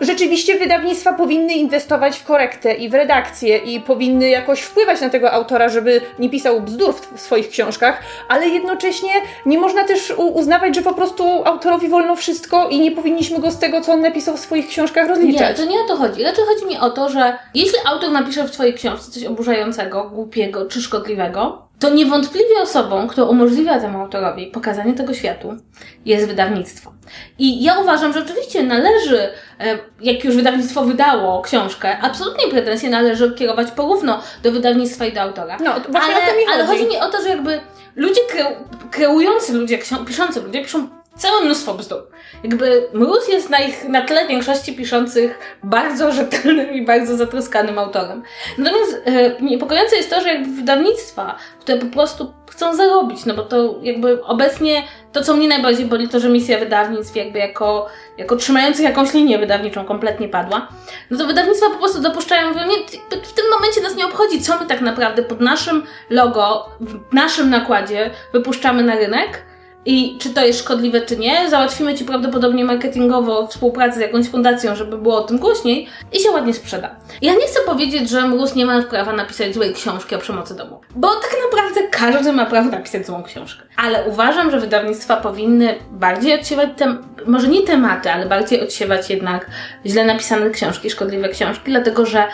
rzeczywiście wydawnictwa powinny inwestować w korektę i w redakcję i powinny jakoś wpływać na tego autora, żeby nie pisał bzdur w, swoich książkach, ale jednocześnie nie można też uznawać, że po prostu autorowi wolno wszystko i nie powinniśmy go z tego, co on napisał w swoich książkach Nie, rozliczać. to nie o to chodzi. Raczej chodzi mi o to, że jeśli autor napisze w twojej książce coś oburzającego, głupiego czy szkodliwego, to niewątpliwie osobą, która umożliwia temu autorowi pokazanie tego światu, jest wydawnictwo. I ja uważam, że oczywiście należy, e, jak już wydawnictwo wydało książkę, absolutnie pretensje należy kierować porówno do wydawnictwa i do autora. No, właśnie ale, o to mi ale chodzi. chodzi mi o to, że jakby ludzie kreu, kreujący ludzie, piszący ludzie piszą całe mnóstwo bzdur. Jakby Mróz jest na ich, na tle większości piszących bardzo rzetelnym i bardzo zatroskanym autorem. Natomiast e, niepokojące jest to, że jakby wydawnictwa, które po prostu chcą zarobić, no bo to jakby obecnie to, co mnie najbardziej boli, to, że misja wydawnictw jakby jako, jako trzymających jakąś linię wydawniczą kompletnie padła, no to wydawnictwa po prostu dopuszczają, mówią, nie, w tym momencie nas nie obchodzi, co my tak naprawdę pod naszym logo, w naszym nakładzie wypuszczamy na rynek, i czy to jest szkodliwe, czy nie, załatwimy Ci prawdopodobnie marketingowo współpracę z jakąś fundacją, żeby było o tym głośniej i się ładnie sprzeda. Ja nie chcę powiedzieć, że Mróz nie ma prawa napisać złej książki o przemocy domu, bo tak naprawdę każdy ma prawo napisać złą książkę. Ale uważam, że wydawnictwa powinny bardziej odsiewać, tem- może nie tematy, ale bardziej odsiewać jednak źle napisane książki, szkodliwe książki, dlatego że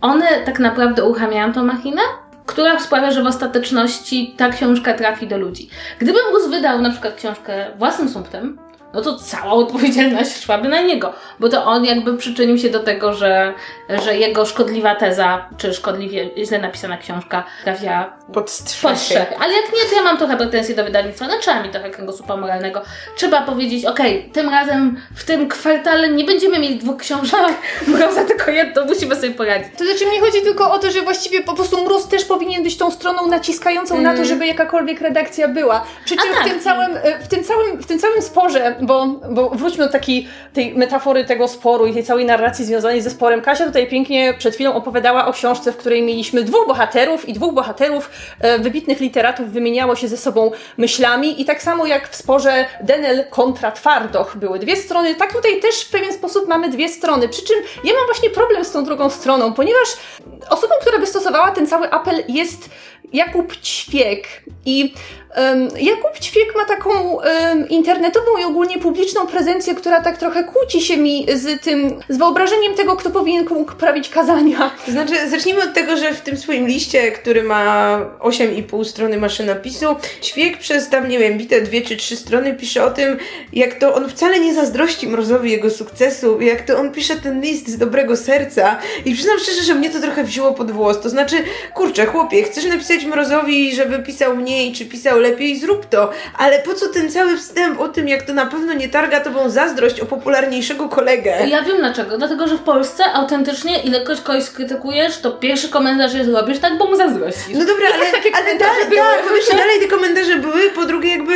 one tak naprawdę uruchamiają tą machinę, która sprawia, że w ostateczności ta książka trafi do ludzi. Gdybym Gus wydał na przykład książkę własnym sumptem, no to cała odpowiedzialność szłaby na niego, bo to on jakby przyczynił się do tego, że, że jego szkodliwa teza, czy szkodliwie źle napisana książka trafia Pod strzechy. Ale jak nie, to ja mam trochę pretensji do wydawnictwa, no trzeba mi trochę kręgosłupa moralnego. Trzeba powiedzieć, okej, tym razem w tym kwartale nie będziemy mieli dwóch książek, Mroza tylko jedną, musimy sobie poradzić. To znaczy mi chodzi tylko o to, że właściwie po prostu Mróz też powinien być tą stroną naciskającą na to, żeby jakakolwiek redakcja była. Przy czym tak. w, tym całym, e, w, tym całym, w tym całym sporze, bo, bo wróćmy do takiej tej metafory tego sporu i tej całej narracji związanej ze sporem. Kasia tutaj pięknie przed chwilą opowiadała o książce, w której mieliśmy dwóch bohaterów i dwóch bohaterów e, wybitnych literatów wymieniało się ze sobą myślami i tak samo jak w sporze Denel kontra Twardoch były dwie strony, tak tutaj też w pewien sposób mamy dwie strony. Przy czym ja mam właśnie problem z tą drugą stroną, ponieważ osobą, która wystosowała ten cały apel jest Jakub Ćwiek i um, Jakub Ćwiek ma taką um, internetową i ogólnie publiczną prezencję, która tak trochę kłóci się mi z tym, z wyobrażeniem tego, kto powinien komu prawić kazania. To znaczy, zacznijmy od tego, że w tym swoim liście, który ma 8,5 strony maszynopisu, Ćwiek przez tam, nie wiem, bite dwie czy trzy strony pisze o tym, jak to on wcale nie zazdrości Mrozowi jego sukcesu, jak to on pisze ten list z dobrego serca i przyznam szczerze, że mnie to trochę wzięło pod włos, to znaczy, kurczę, chłopie, chcesz napisać Mrozowi, żeby pisał mniej, czy pisał lepiej, zrób to, ale po co ten cały wstęp o tym, jak to na pewno nie targa tobą zazdrość o popularniejszego kolegę? Ja wiem dlaczego. Dlatego, że w Polsce autentycznie, ilekroć kogoś skrytykujesz, to pierwszy komentarz jest robisz tak, bo mu zazdrościsz. No dobra, ale, takie ale komentarze dalej, były. tak, po pierwsze dalej te komentarze były, po drugie jakby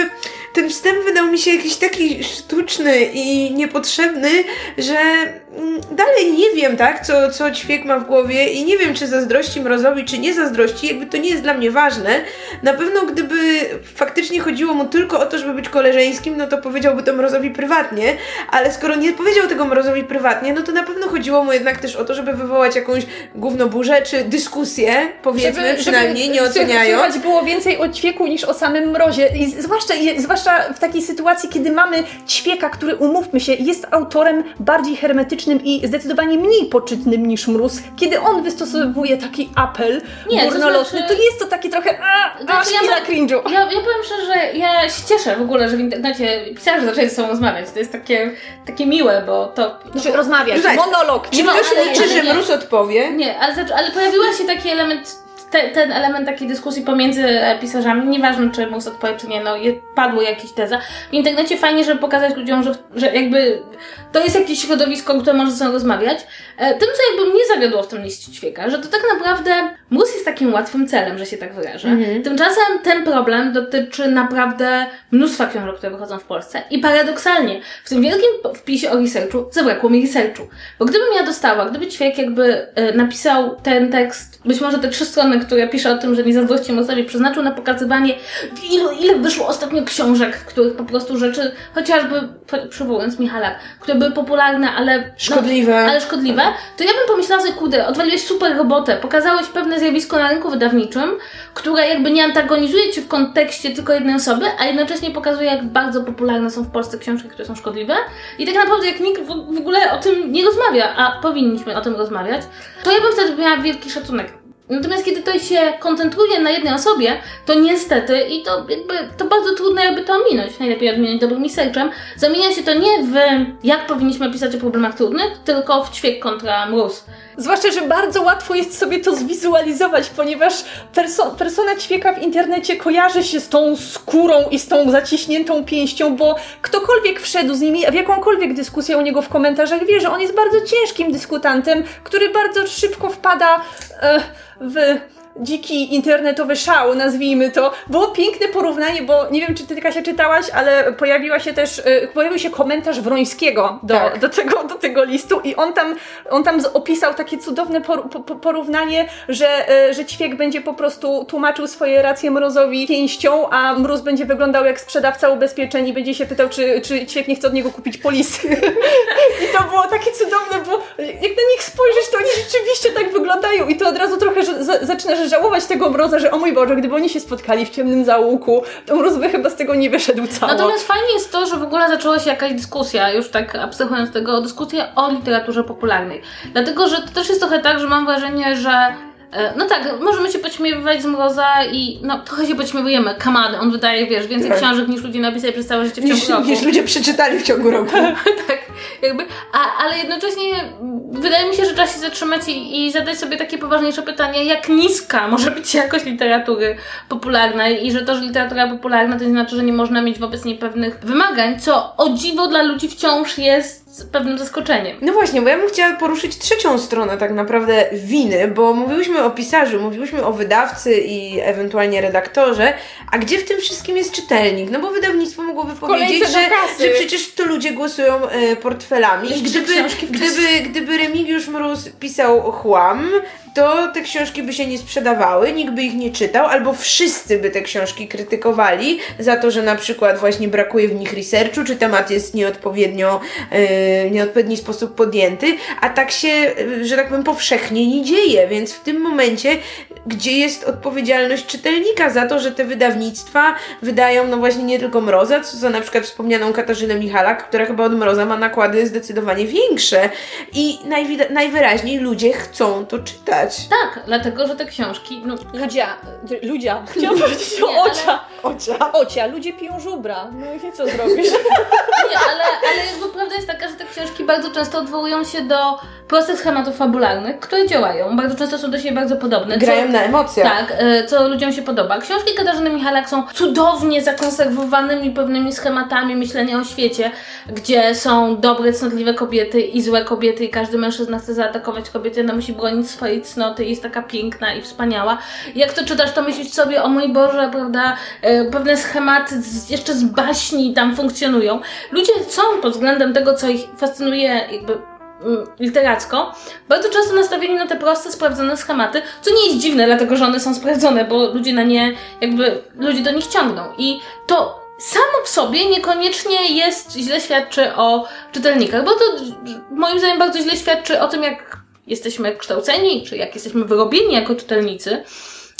ten wstęp wydał mi się jakiś taki sztuczny i niepotrzebny, że mm, dalej nie wiem, tak, co, co ćwiek ma w głowie i nie wiem, czy zazdrości Mrozowi, czy nie zazdrości, jakby to nie jest dla mnie ważne. Na pewno gdyby faktycznie chodziło mu tylko o to, żeby być koleżeńskim, no to powiedziałby to Mrozowi prywatnie, ale skoro nie powiedział tego Mrozowi prywatnie, no to na pewno chodziło mu jednak też o to, żeby wywołać jakąś gównoburzę, czy dyskusję, powiedzmy, przynajmniej, nie oceniając. Słychać było więcej o ćwieku niż o samym mrozie. I zwłaszcza, i zwłaszcza w takiej sytuacji, kiedy mamy ćwieka, który, umówmy się, jest autorem bardziej hermetycznym i zdecydowanie mniej poczytnym niż mróz. Kiedy on wystosowuje taki apel Nie, to górnolotny, to, znaczy- jest to takie trochę a, a Znaczy, ja cringe'u. Ja, ja powiem szczerze, że ja się cieszę w ogóle, że w internecie pisarze zaczęli ze sobą rozmawiać. To jest takie, takie miłe, bo to... Znaczy rozmawiać, monolog. Czy nie ktoś liczy, że. Mróz odpowie? Nie, ale, ale pojawiła się taki element, te, ten element takiej dyskusji pomiędzy e, pisarzami, nieważne czy mus odpowie czy nie, no je, padło jakieś teza. W internecie fajnie, żeby pokazać ludziom, że, że jakby to jest jakieś środowisko, które może ze sobą rozmawiać. E, tym, co jakby mnie zawiodło w tym liście ćwieka, że to tak naprawdę mus jest takim łatwym celem, że się tak wyrażę. Tymczasem ten problem dotyczy naprawdę mnóstwa książek, które wychodzą w Polsce i paradoksalnie w tym wielkim wpisie o researchu zabrakło mi researchu. Bo gdybym ja dostała, gdyby ćwiek jakby e, napisał ten tekst, być może te trzy strony, które pisze o tym, że nie zazdrości Mosowi, przeznaczył na pokazywanie ilu, ile wyszło ostatnio książek, w których po prostu rzeczy, chociażby przywołując Michala, które były popularne, ale Szkodliwe. no, ale szkodliwe, to ja bym pomyślała sobie, kurde, odwaliłeś super robotę, pokazałeś pewne zjawisko na rynku wydawniczym, które jakby nie antagonizuje cię w kontekście tylko jednej osoby, a jednocześnie pokazuje, jak bardzo popularne są w Polsce książki, które są szkodliwe. I tak naprawdę, jak nikt w, w ogóle o tym nie rozmawia, a powinniśmy o tym rozmawiać, to ja bym wtedy miała wielki szacunek. Natomiast kiedy to się koncentruje na jednej osobie, to niestety, i to jakby, to bardzo trudno jakby to ominąć, najlepiej odmienić dobrym researchem, zamienia się to nie w jak powinniśmy pisać o problemach trudnych, tylko w ćwiek kontra mróz. Zwłaszcza, że bardzo łatwo jest sobie to zwizualizować, ponieważ perso persona ćwieka w internecie kojarzy się z tą skórą i z tą zaciśniętą pięścią, bo ktokolwiek wszedł z nimi w jakąkolwiek dyskusję o niego w komentarzach wie, że on jest bardzo ciężkim dyskutantem, który bardzo szybko wpada e, w dziki internetowy szał, nazwijmy to. Było piękne porównanie, bo nie wiem, czy ty Kasia czytałaś, ale pojawiła się też, e, pojawił się komentarz Wrońskiego do, Tak. do, tego, do tego listu i on tam, on tam opisał takie cudowne por, po, po- porównanie, że, e, że ćwiek będzie po prostu tłumaczył swoje racje mrozowi pięścią, a mróz będzie wyglądał jak sprzedawca ubezpieczeń i będzie się pytał, czy, czy ćwiek nie chce od niego kupić polisy. I to było takie cudowne, bo jak na nich spojrzysz, to oni rzeczywiście tak wyglądają i to od razu trochę że, za, zaczynasz żałować tego mroza, że o mój Boże, gdyby oni się spotkali w ciemnym zaułku, to mróz by chyba z tego nie wyszedł cało. Natomiast fajnie jest to, że w ogóle zaczęła się jakaś dyskusja, już tak abstrahując tego, dyskusja o literaturze popularnej. Dlatego, że to też jest trochę tak, że mam wrażenie, że e, no tak, możemy się pośmiewywać z Mroza i no trochę się pośmiewujemy. Kamany, on wydaje, wiesz, więcej Tak. książek niż ludzie napisali przez całe życie w ciągu Niż, roku. niż ludzie przeczytali w ciągu roku. tak, jakby, a, ale jednocześnie wydaje mi się, że trzeba się zatrzymać i, i zadać sobie takie poważniejsze pytanie, jak niska może być jakość literatury popularnej i że to, że literatura popularna to nie znaczy, że nie można mieć wobec niej pewnych wymagań, co o dziwo dla ludzi wciąż jest pewnym zaskoczeniem. No właśnie, bo ja bym chciała poruszyć trzecią stronę tak naprawdę winy, bo mówiłyśmy o pisarzu, mówiłyśmy o wydawcy i ewentualnie redaktorze, a gdzie w tym wszystkim jest czytelnik? No bo wydawnictwo mogłoby powiedzieć, że, że przecież tu ludzie głosują e, portfelami i gdyby, gdyby, gdyby Remigiusz Mróz pisał chłam, to te książki by się nie sprzedawały, nikt by ich nie czytał, albo wszyscy by te książki krytykowali za to, że na przykład właśnie brakuje w nich researchu, czy temat jest nieodpowiednio, w nieodpowiedni sposób podjęty, a tak się, e, że tak powiem, powszechnie nie dzieje, więc w tym momencie gdzie jest odpowiedzialność czytelnika za to, że te wydawnictwa wydają, no właśnie nie tylko Mroza, co za na przykład wspomnianą Katarzynę Michalak, która chyba od Mroza ma nakłady zdecydowanie większe. I najwyraźniej ludzie chcą to czytać. Tak, dlatego, że te książki, no Ludzia, ludzia, chciałam powiedzieć Nie, o ale- ocia. Ocia. Ocia, ludzie piją żubra. No i co zrobisz? Nie, ale, ale jakby prawda jest taka, że te książki bardzo często odwołują się do prostych schematów fabularnych, które działają. Bardzo często są do siebie bardzo podobne. Grają na emocjach. Tak, e, co ludziom się podoba. Książki Katarzyny Michalak są cudownie zakonserwowanymi pewnymi schematami myślenia o świecie, gdzie są dobre, cnotliwe kobiety i złe kobiety i każdy mężczyzna chce zaatakować kobietę, ona musi bronić swojej cnoty i jest taka piękna i wspaniała. Jak to czytasz, to myślisz sobie, o mój Boże, prawda, e, pewne schematy z, jeszcze z baśni tam funkcjonują. Ludzie są pod względem tego, co ich fascynuje jakby literacko, bardzo często nastawieni na te proste, sprawdzone schematy, co nie jest dziwne, dlatego że one są sprawdzone, bo ludzie na nie, jakby, ludzie do nich ciągną. I to samo w sobie niekoniecznie jest, źle świadczy o czytelnikach, bo to moim zdaniem bardzo źle świadczy o tym, jak jesteśmy kształceni, czy jak jesteśmy wyrobieni jako czytelnicy.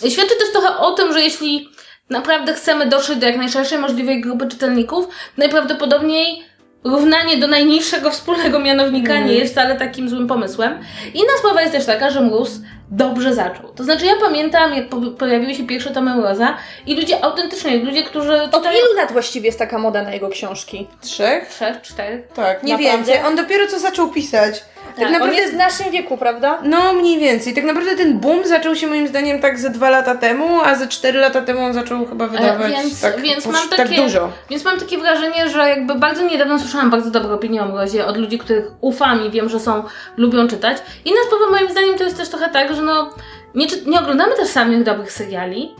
Świadczy też trochę o tym, że jeśli naprawdę chcemy dotrzeć do jak najszerszej możliwej grupy czytelników, najprawdopodobniej równanie do najniższego wspólnego mianownika nie jest wcale takim złym pomysłem. Inna sprawa jest też taka, że Mróz dobrze zaczął. To znaczy ja pamiętam, jak po- pojawiły się pierwsze tomy Mroza i ludzie autentycznie, ludzie, którzy Od czytają ilu lat właściwie jest taka moda na jego książki? Trzech? trzech, czterech, Tak, nie Naprawdę? więcej. On dopiero co zaczął pisać. Tak, Tak, naprawdę. On jest w naszym wieku, prawda? No, mniej więcej. Tak naprawdę ten boom zaczął się moim zdaniem tak ze dwa lata temu, a ze cztery lata temu on zaczął chyba wydawać więc- tak, więc mam tak takie- dużo. Więc mam takie wrażenie, że jakby bardzo niedawno słyszałam bardzo dobre opinie o Mrozie od ludzi, których ufam i wiem, że są, lubią czytać. Inna sprawa moim zdaniem to jest też trochę tak, że no nie, nie oglądamy też samych dobrych seriali.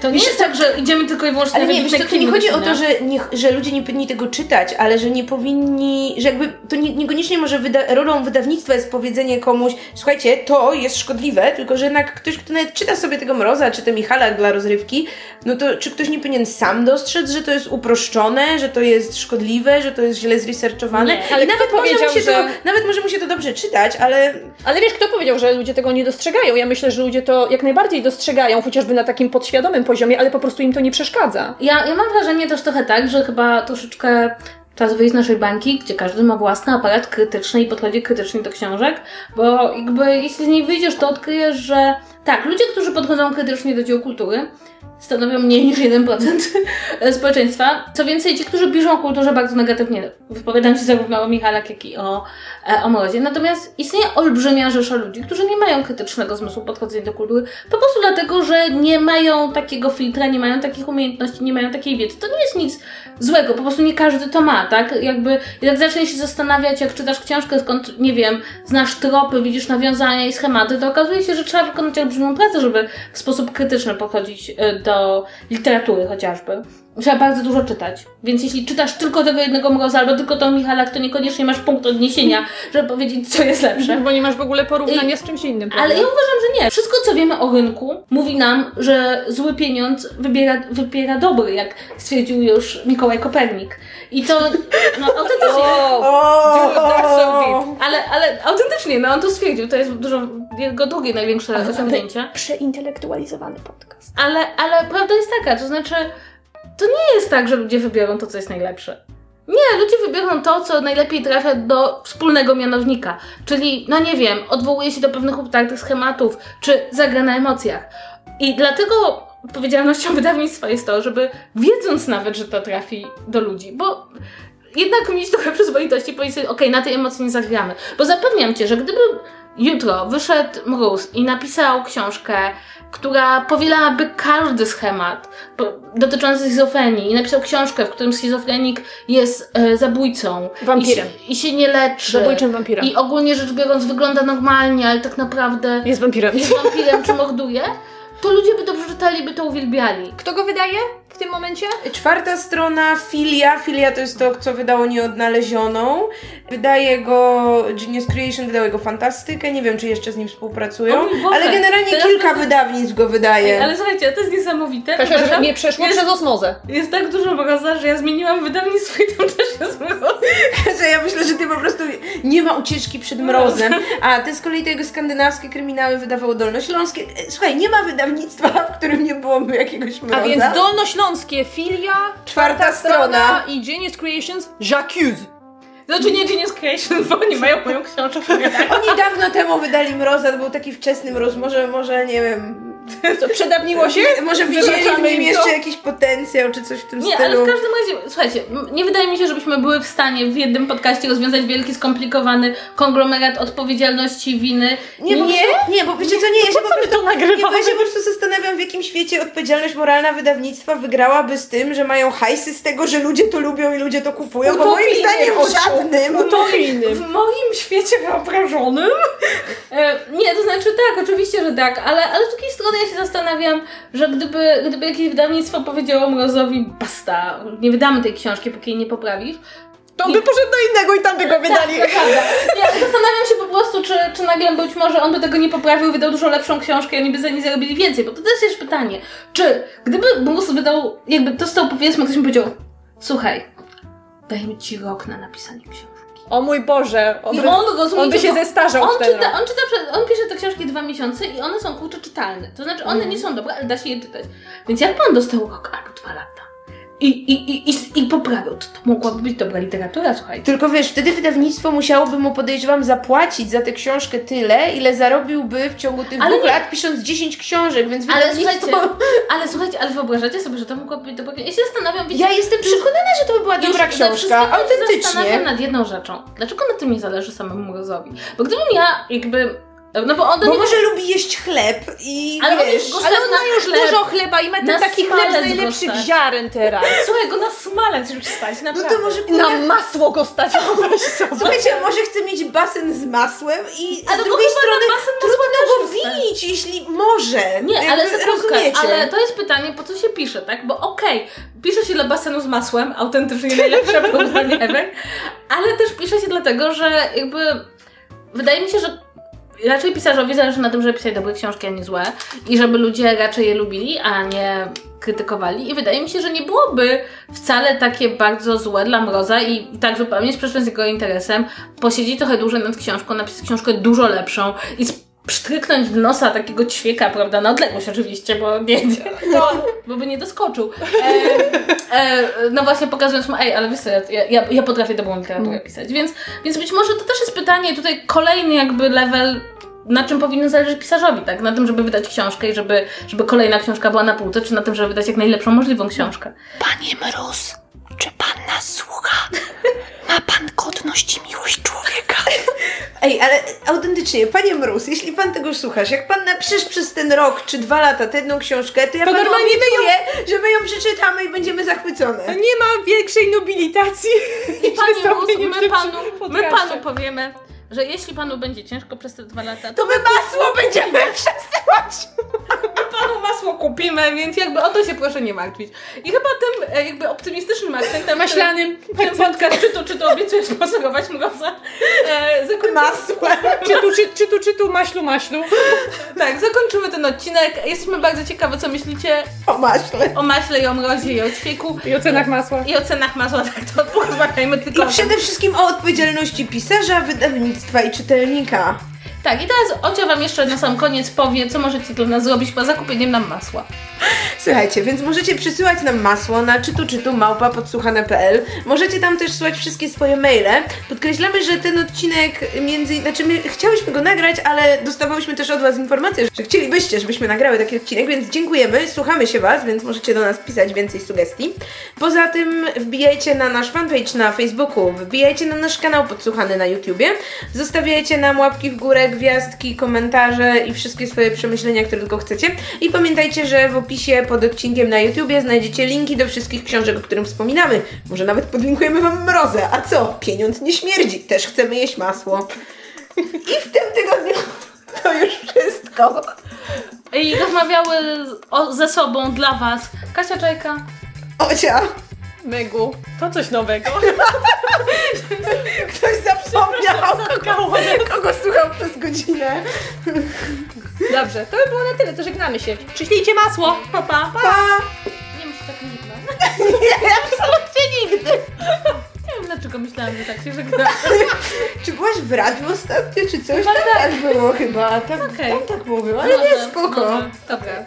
To nie Wiesz, jest tak, że idziemy tylko i wyłącznie Ale na nie, wiesz, to, to nie chodzi o to, że, nie, że ludzie nie powinni tego czytać, ale że nie powinni, że jakby to nie, niekoniecznie może wyda- rolą wydawnictwa jest powiedzenie komuś, słuchajcie, to jest szkodliwe, tylko że jednak ktoś, kto nawet czyta sobie tego Mroza, czy te Michalak dla rozrywki, no to czy ktoś nie powinien sam dostrzec, że to jest uproszczone, że to jest szkodliwe, że to jest źle zresearchowane Nie, ale i nawet może, mu się że- to, nawet może mu się to dobrze czytać, ale Ale wiesz, kto powiedział, że ludzie tego nie dostrzegają? Ja myślę, że ludzie to jak najbardziej dostrzegają, chociażby na takim podświadomym poziomie, ale po prostu im to nie przeszkadza. Ja, ja mam wrażenie też trochę tak, że chyba troszeczkę czas wyjść z naszej bańki, gdzie każdy ma własny aparat krytyczny i podchodzi krytycznie do książek, bo jakby jeśli z niej wyjdziesz, to odkryjesz, że tak, ludzie, którzy podchodzą krytycznie do dzieł kultury, stanowią mniej niż 1% społeczeństwa. Co więcej, ci, którzy piszą o kulturze bardzo negatywnie, wypowiadam się zarówno o Michalak, jak i o, e, o Mrozie. Natomiast istnieje olbrzymia rzesza ludzi, którzy nie mają krytycznego zmysłu podchodzenia do kultury, po prostu dlatego, że nie mają takiego filtra, nie mają takich umiejętności, nie mają takiej wiedzy. To nie jest nic złego, po prostu nie każdy to ma, tak? Jakby, jak zaczniesz się zastanawiać, jak czytasz książkę, skąd, nie wiem, znasz tropy, widzisz nawiązania i schematy, to okazuje się, że trzeba wykonać olbrzymią pracę, żeby w sposób krytyczny podchodzić y, do literatury chociażby. Trzeba bardzo dużo czytać. Więc jeśli czytasz tylko tego jednego mroza albo tylko tą Michalak, to niekoniecznie masz punkt odniesienia, żeby powiedzieć, co jest lepsze. Bo nie masz w ogóle porównania z czymś innym. Ale ja uważam, że nie. Wszystko, co wiemy o rynku, mówi nam, że zły pieniądz wybiera, wybiera dobry, jak stwierdził już Mikołaj Kopernik. I to, no autentycznie. O, dude, that's so deep. Ale, ale autentycznie, no on to stwierdził, to jest dużo, jego drugie największe osiągnięcie. Przeintelektualizowany podcast. Ale, ale prawda jest taka, to znaczy, to nie jest tak, że ludzie wybiorą to, co jest najlepsze. Nie, ludzie wybiorą to, co najlepiej trafia do wspólnego mianownika. Czyli, no nie wiem, odwołuje się do pewnych utartych schematów, czy zagra na emocjach. I dlatego odpowiedzialnością wydawnictwa jest to, żeby wiedząc nawet, że to trafi do ludzi, bo jednak mieć trochę przyzwoitości i powiedzieć okej, na tej emocji nie zagramy. Bo zapewniam Cię, że gdyby jutro wyszedł Mróz i napisał książkę, która powielałaby każdy schemat dotyczący schizofrenii i napisał książkę, w którym schizofrenik jest e, zabójcą Wampirem. I, się, i się nie leczy Zabójczym wampirem. i ogólnie rzecz biorąc wygląda normalnie, ale tak naprawdę Jest wampirem. jest wampirem czy morduje, to ludzie by dobrze czytali, by to uwielbiali. Kto go wydaje w tym momencie? Czwarta strona, Filia. Filia to jest to, co wydało Nieodnalezioną. Wydaje go Genius Creation, wydało jego Fantastykę. Nie wiem, czy jeszcze z nim współpracują, ale generalnie teraz kilka będę- wydawnictw go wydaje. Ale słuchajcie, to jest niesamowite. Kasia, że Uważam, nie przeszło jest, przez osmozę. jest tak dużo mroza, że ja zmieniłam wydawnictwo i tam też jest mroz. Że ja myślę, że ty po prostu nie ma ucieczki przed mrozem. A ty z kolei te jego skandynawskie kryminały wydawało Dolnośląskie. E, Słuchaj, nie ma wydawnictwa, w którym nie byłoby jakiegoś mroza. A więc Dolnośląskie Filia, Czwarta strona. i Genius Creations J'accuse. Znaczy nie Genius Creation, bo oni mają moją książkę. Oni dawno temu wydali mroza, to był taki wczesny mroz, może, może nie wiem, Co, przedawniło się? może widzieli w nim jeszcze jakiś potencjał, czy coś w tym Nie, ale stylu. w każdym razie, słuchajcie, nie wydaje mi się, żebyśmy były w stanie w jednym podcaście rozwiązać wielki, skomplikowany konglomerat odpowiedzialności, winy. Nie, bo Nie? prostu- nie, bo wiecie co, nie, ja się po prostu, to nagrywamy? nie, bo ja się po prostu zastanawiam, w jakim świecie odpowiedzialność moralna wydawnictwa wygrałaby z tym, że mają hajsy z tego, że ludzie to lubią i ludzie to kupują, bo moim zdaniem w żadnym. Utopijny. W moim świecie wyobrażonym? E, nie, to znaczy tak, oczywiście, że tak, ale, ale z drugiej strony ja się zastanawiam, że gdyby, gdyby jakieś wydawnictwo powiedziało Mrozowi, basta, nie wydamy tej książki, póki jej nie poprawisz, To by poszedł do innego i tam by go wydali. Tak, ale zastanawiam się po prostu, czy, czy nagle być może on by tego nie poprawił, wydał dużo lepszą książkę i oni by za nie zarobili więcej, bo to też jest pytanie, czy gdyby Bruce wydał, jakby to stał powiedzmy, ktoś mi powiedział, słuchaj, dajmy ci rok na napisanie książki. O mój Boże. On I by, on on by się zestarzał on czyta, on czyta, on pisze te książki dwa miesiące i one są kurczę czytalne. To znaczy one Mhm. nie są dobre, ale da się je czytać. Więc jak pan dostał rok albo dwa lata i, i, i, i, poprawił, to, to mogłaby być dobra literatura, słuchajcie. Tylko wiesz, wtedy wydawnictwo musiałoby mu, podejrzewam, zapłacić za tę książkę tyle, ile zarobiłby w ciągu tych Ale dwóch nie- lat pisząc 10 książek, więc Ale wydawnictwo... słuchajcie, ale słuchajcie, ale wyobrażacie sobie, że to mogłaby być dobra Ja się zastanawiam, wiecie, Ja jestem przekonana, że to by była dobra książka, się autentycznie. zastanawiam nad jedną rzeczą. Dlaczego na tym nie zależy samemu Mrozowi? Bo gdybym ja jakby... No bo on Bo niego... może lubi jeść chleb i Ale wiesz... go Ale on na ma już chleb. dużo chleba i ma ten Na taki chleb z najlepszych stać. ziaren teraz. Słuchaj, go na smalec już stać, No naprawdę. to może Na kurde, masło go stać. Słuchajcie, może chce mieć basen z masłem i Ale z drugiej strony na trudno go winić, jeśli może. Nie, Jakby ale rozumiecie. ale to jest pytanie, po co się pisze, tak? Bo okej, pisze się dla basenu z masłem, autentycznie najlepsze porównanie ever, ale też pisze się dlatego, że jakby wydaje mi się, że raczej pisarzowi zależy na tym, żeby pisać dobre książki, a nie złe i żeby ludzie raczej je lubili, a nie krytykowali. I wydaje mi się, że nie byłoby wcale takie bardzo złe dla Mroza i tak zupełnie sprzeczne z jego interesem posiedzieć trochę dłużej nad książką, napisać książkę dużo lepszą i sp- psztryknąć w nosa takiego ćwieka, prawda, na odległość oczywiście, bo nie, no, bo by nie doskoczył. E, e, no właśnie pokazując mu, ej, ale wiesz co, ja, ja, ja potrafię dobrą literaturę pisać, więc, więc być może to też jest pytanie, tutaj kolejny jakby level na czym powinno zależeć pisarzowi, tak? Na tym, żeby wydać książkę i żeby, żeby kolejna książka była na półce, czy na tym, żeby wydać jak najlepszą możliwą książkę. Panie Mróz, czy pan nas słucha? Ma pan godność i miłość człowieka. Ej, ale autentycznie, panie Mróz, jeśli pan tego słuchasz, jak pan napiszesz przez ten rok czy dwa lata tę jedną książkę, to ja To panu obiecuję, że my ją przeczytamy i będziemy zachwycone. Nie ma większej nobilitacji. I panie w my panu, my panu powiemy, że jeśli panu będzie ciężko przez te dwa lata, to To my masło będziemy przesyłać. Panu masło kupimy, więc jakby o to się proszę nie martwić. I chyba tym e, jakby optymistycznym akcentem Maślanym. ten, podcast, czy to, czy to obiecuję sponsorować mroza, e, zakończymy, Masłem. Czy tu, czy, czy tu, czy tu, maślu, maślu. tak, zakończymy ten odcinek. Jesteśmy bardzo ciekawe, co myślicie O maśle. o maśle i o mrozie i o ćwieku. I o cenach masła. I o cenach masła, tak to porozmawiajmy tylko I przede wszystkim o odpowiedzialności pisarza, wydawnictwa i czytelnika. Tak, i teraz Ocia Wam jeszcze na sam koniec powie, co możecie dla nas zrobić poza kupieniem nam masła. Słuchajcie, więc możecie przysyłać nam masło na czytu czytu małpa podsłuchane.pl. Możecie tam też słuchać wszystkie swoje maile. Podkreślamy, że ten odcinek między... Znaczy my chciałyśmy go nagrać, ale dostawałyśmy też od Was informację, że chcielibyście, żebyśmy nagrały taki odcinek, więc dziękujemy, słuchamy się Was, więc możecie do nas pisać więcej sugestii. Poza tym wbijajcie na nasz fanpage na Facebooku, wbijajcie na nasz kanał podsłuchany na YouTubie, zostawiajcie nam łapki w górę, gwiazdki, komentarze i wszystkie swoje przemyślenia, które tylko chcecie. I pamiętajcie, że w opisie pod odcinkiem na YouTubie znajdziecie linki do wszystkich książek, o których wspominamy. Może nawet podlinkujemy Wam mrozę. A co? Pieniądz nie śmierdzi. Też chcemy jeść masło. I w tym tygodniu to już wszystko. I rozmawiały o, ze sobą dla Was Kasia Czajka. Ocia, Megu. To coś nowego. ktoś zapomniał, kogo, kogo słuchał przez godzinę. Dobrze, to by było na tyle, to żegnamy się. Przyślijcie masło. Pa, pa. Pa! Nie myślę tak nigdy. Nie, absolutnie nigdy. Nie wiem dlaczego myślałam, że tak się wygląda. Czy byłaś w radiu ostatnio, czy coś? Chyba tak było chyba. Tak, Okej. tam tak mówił, ale nie, spoko. Dobra.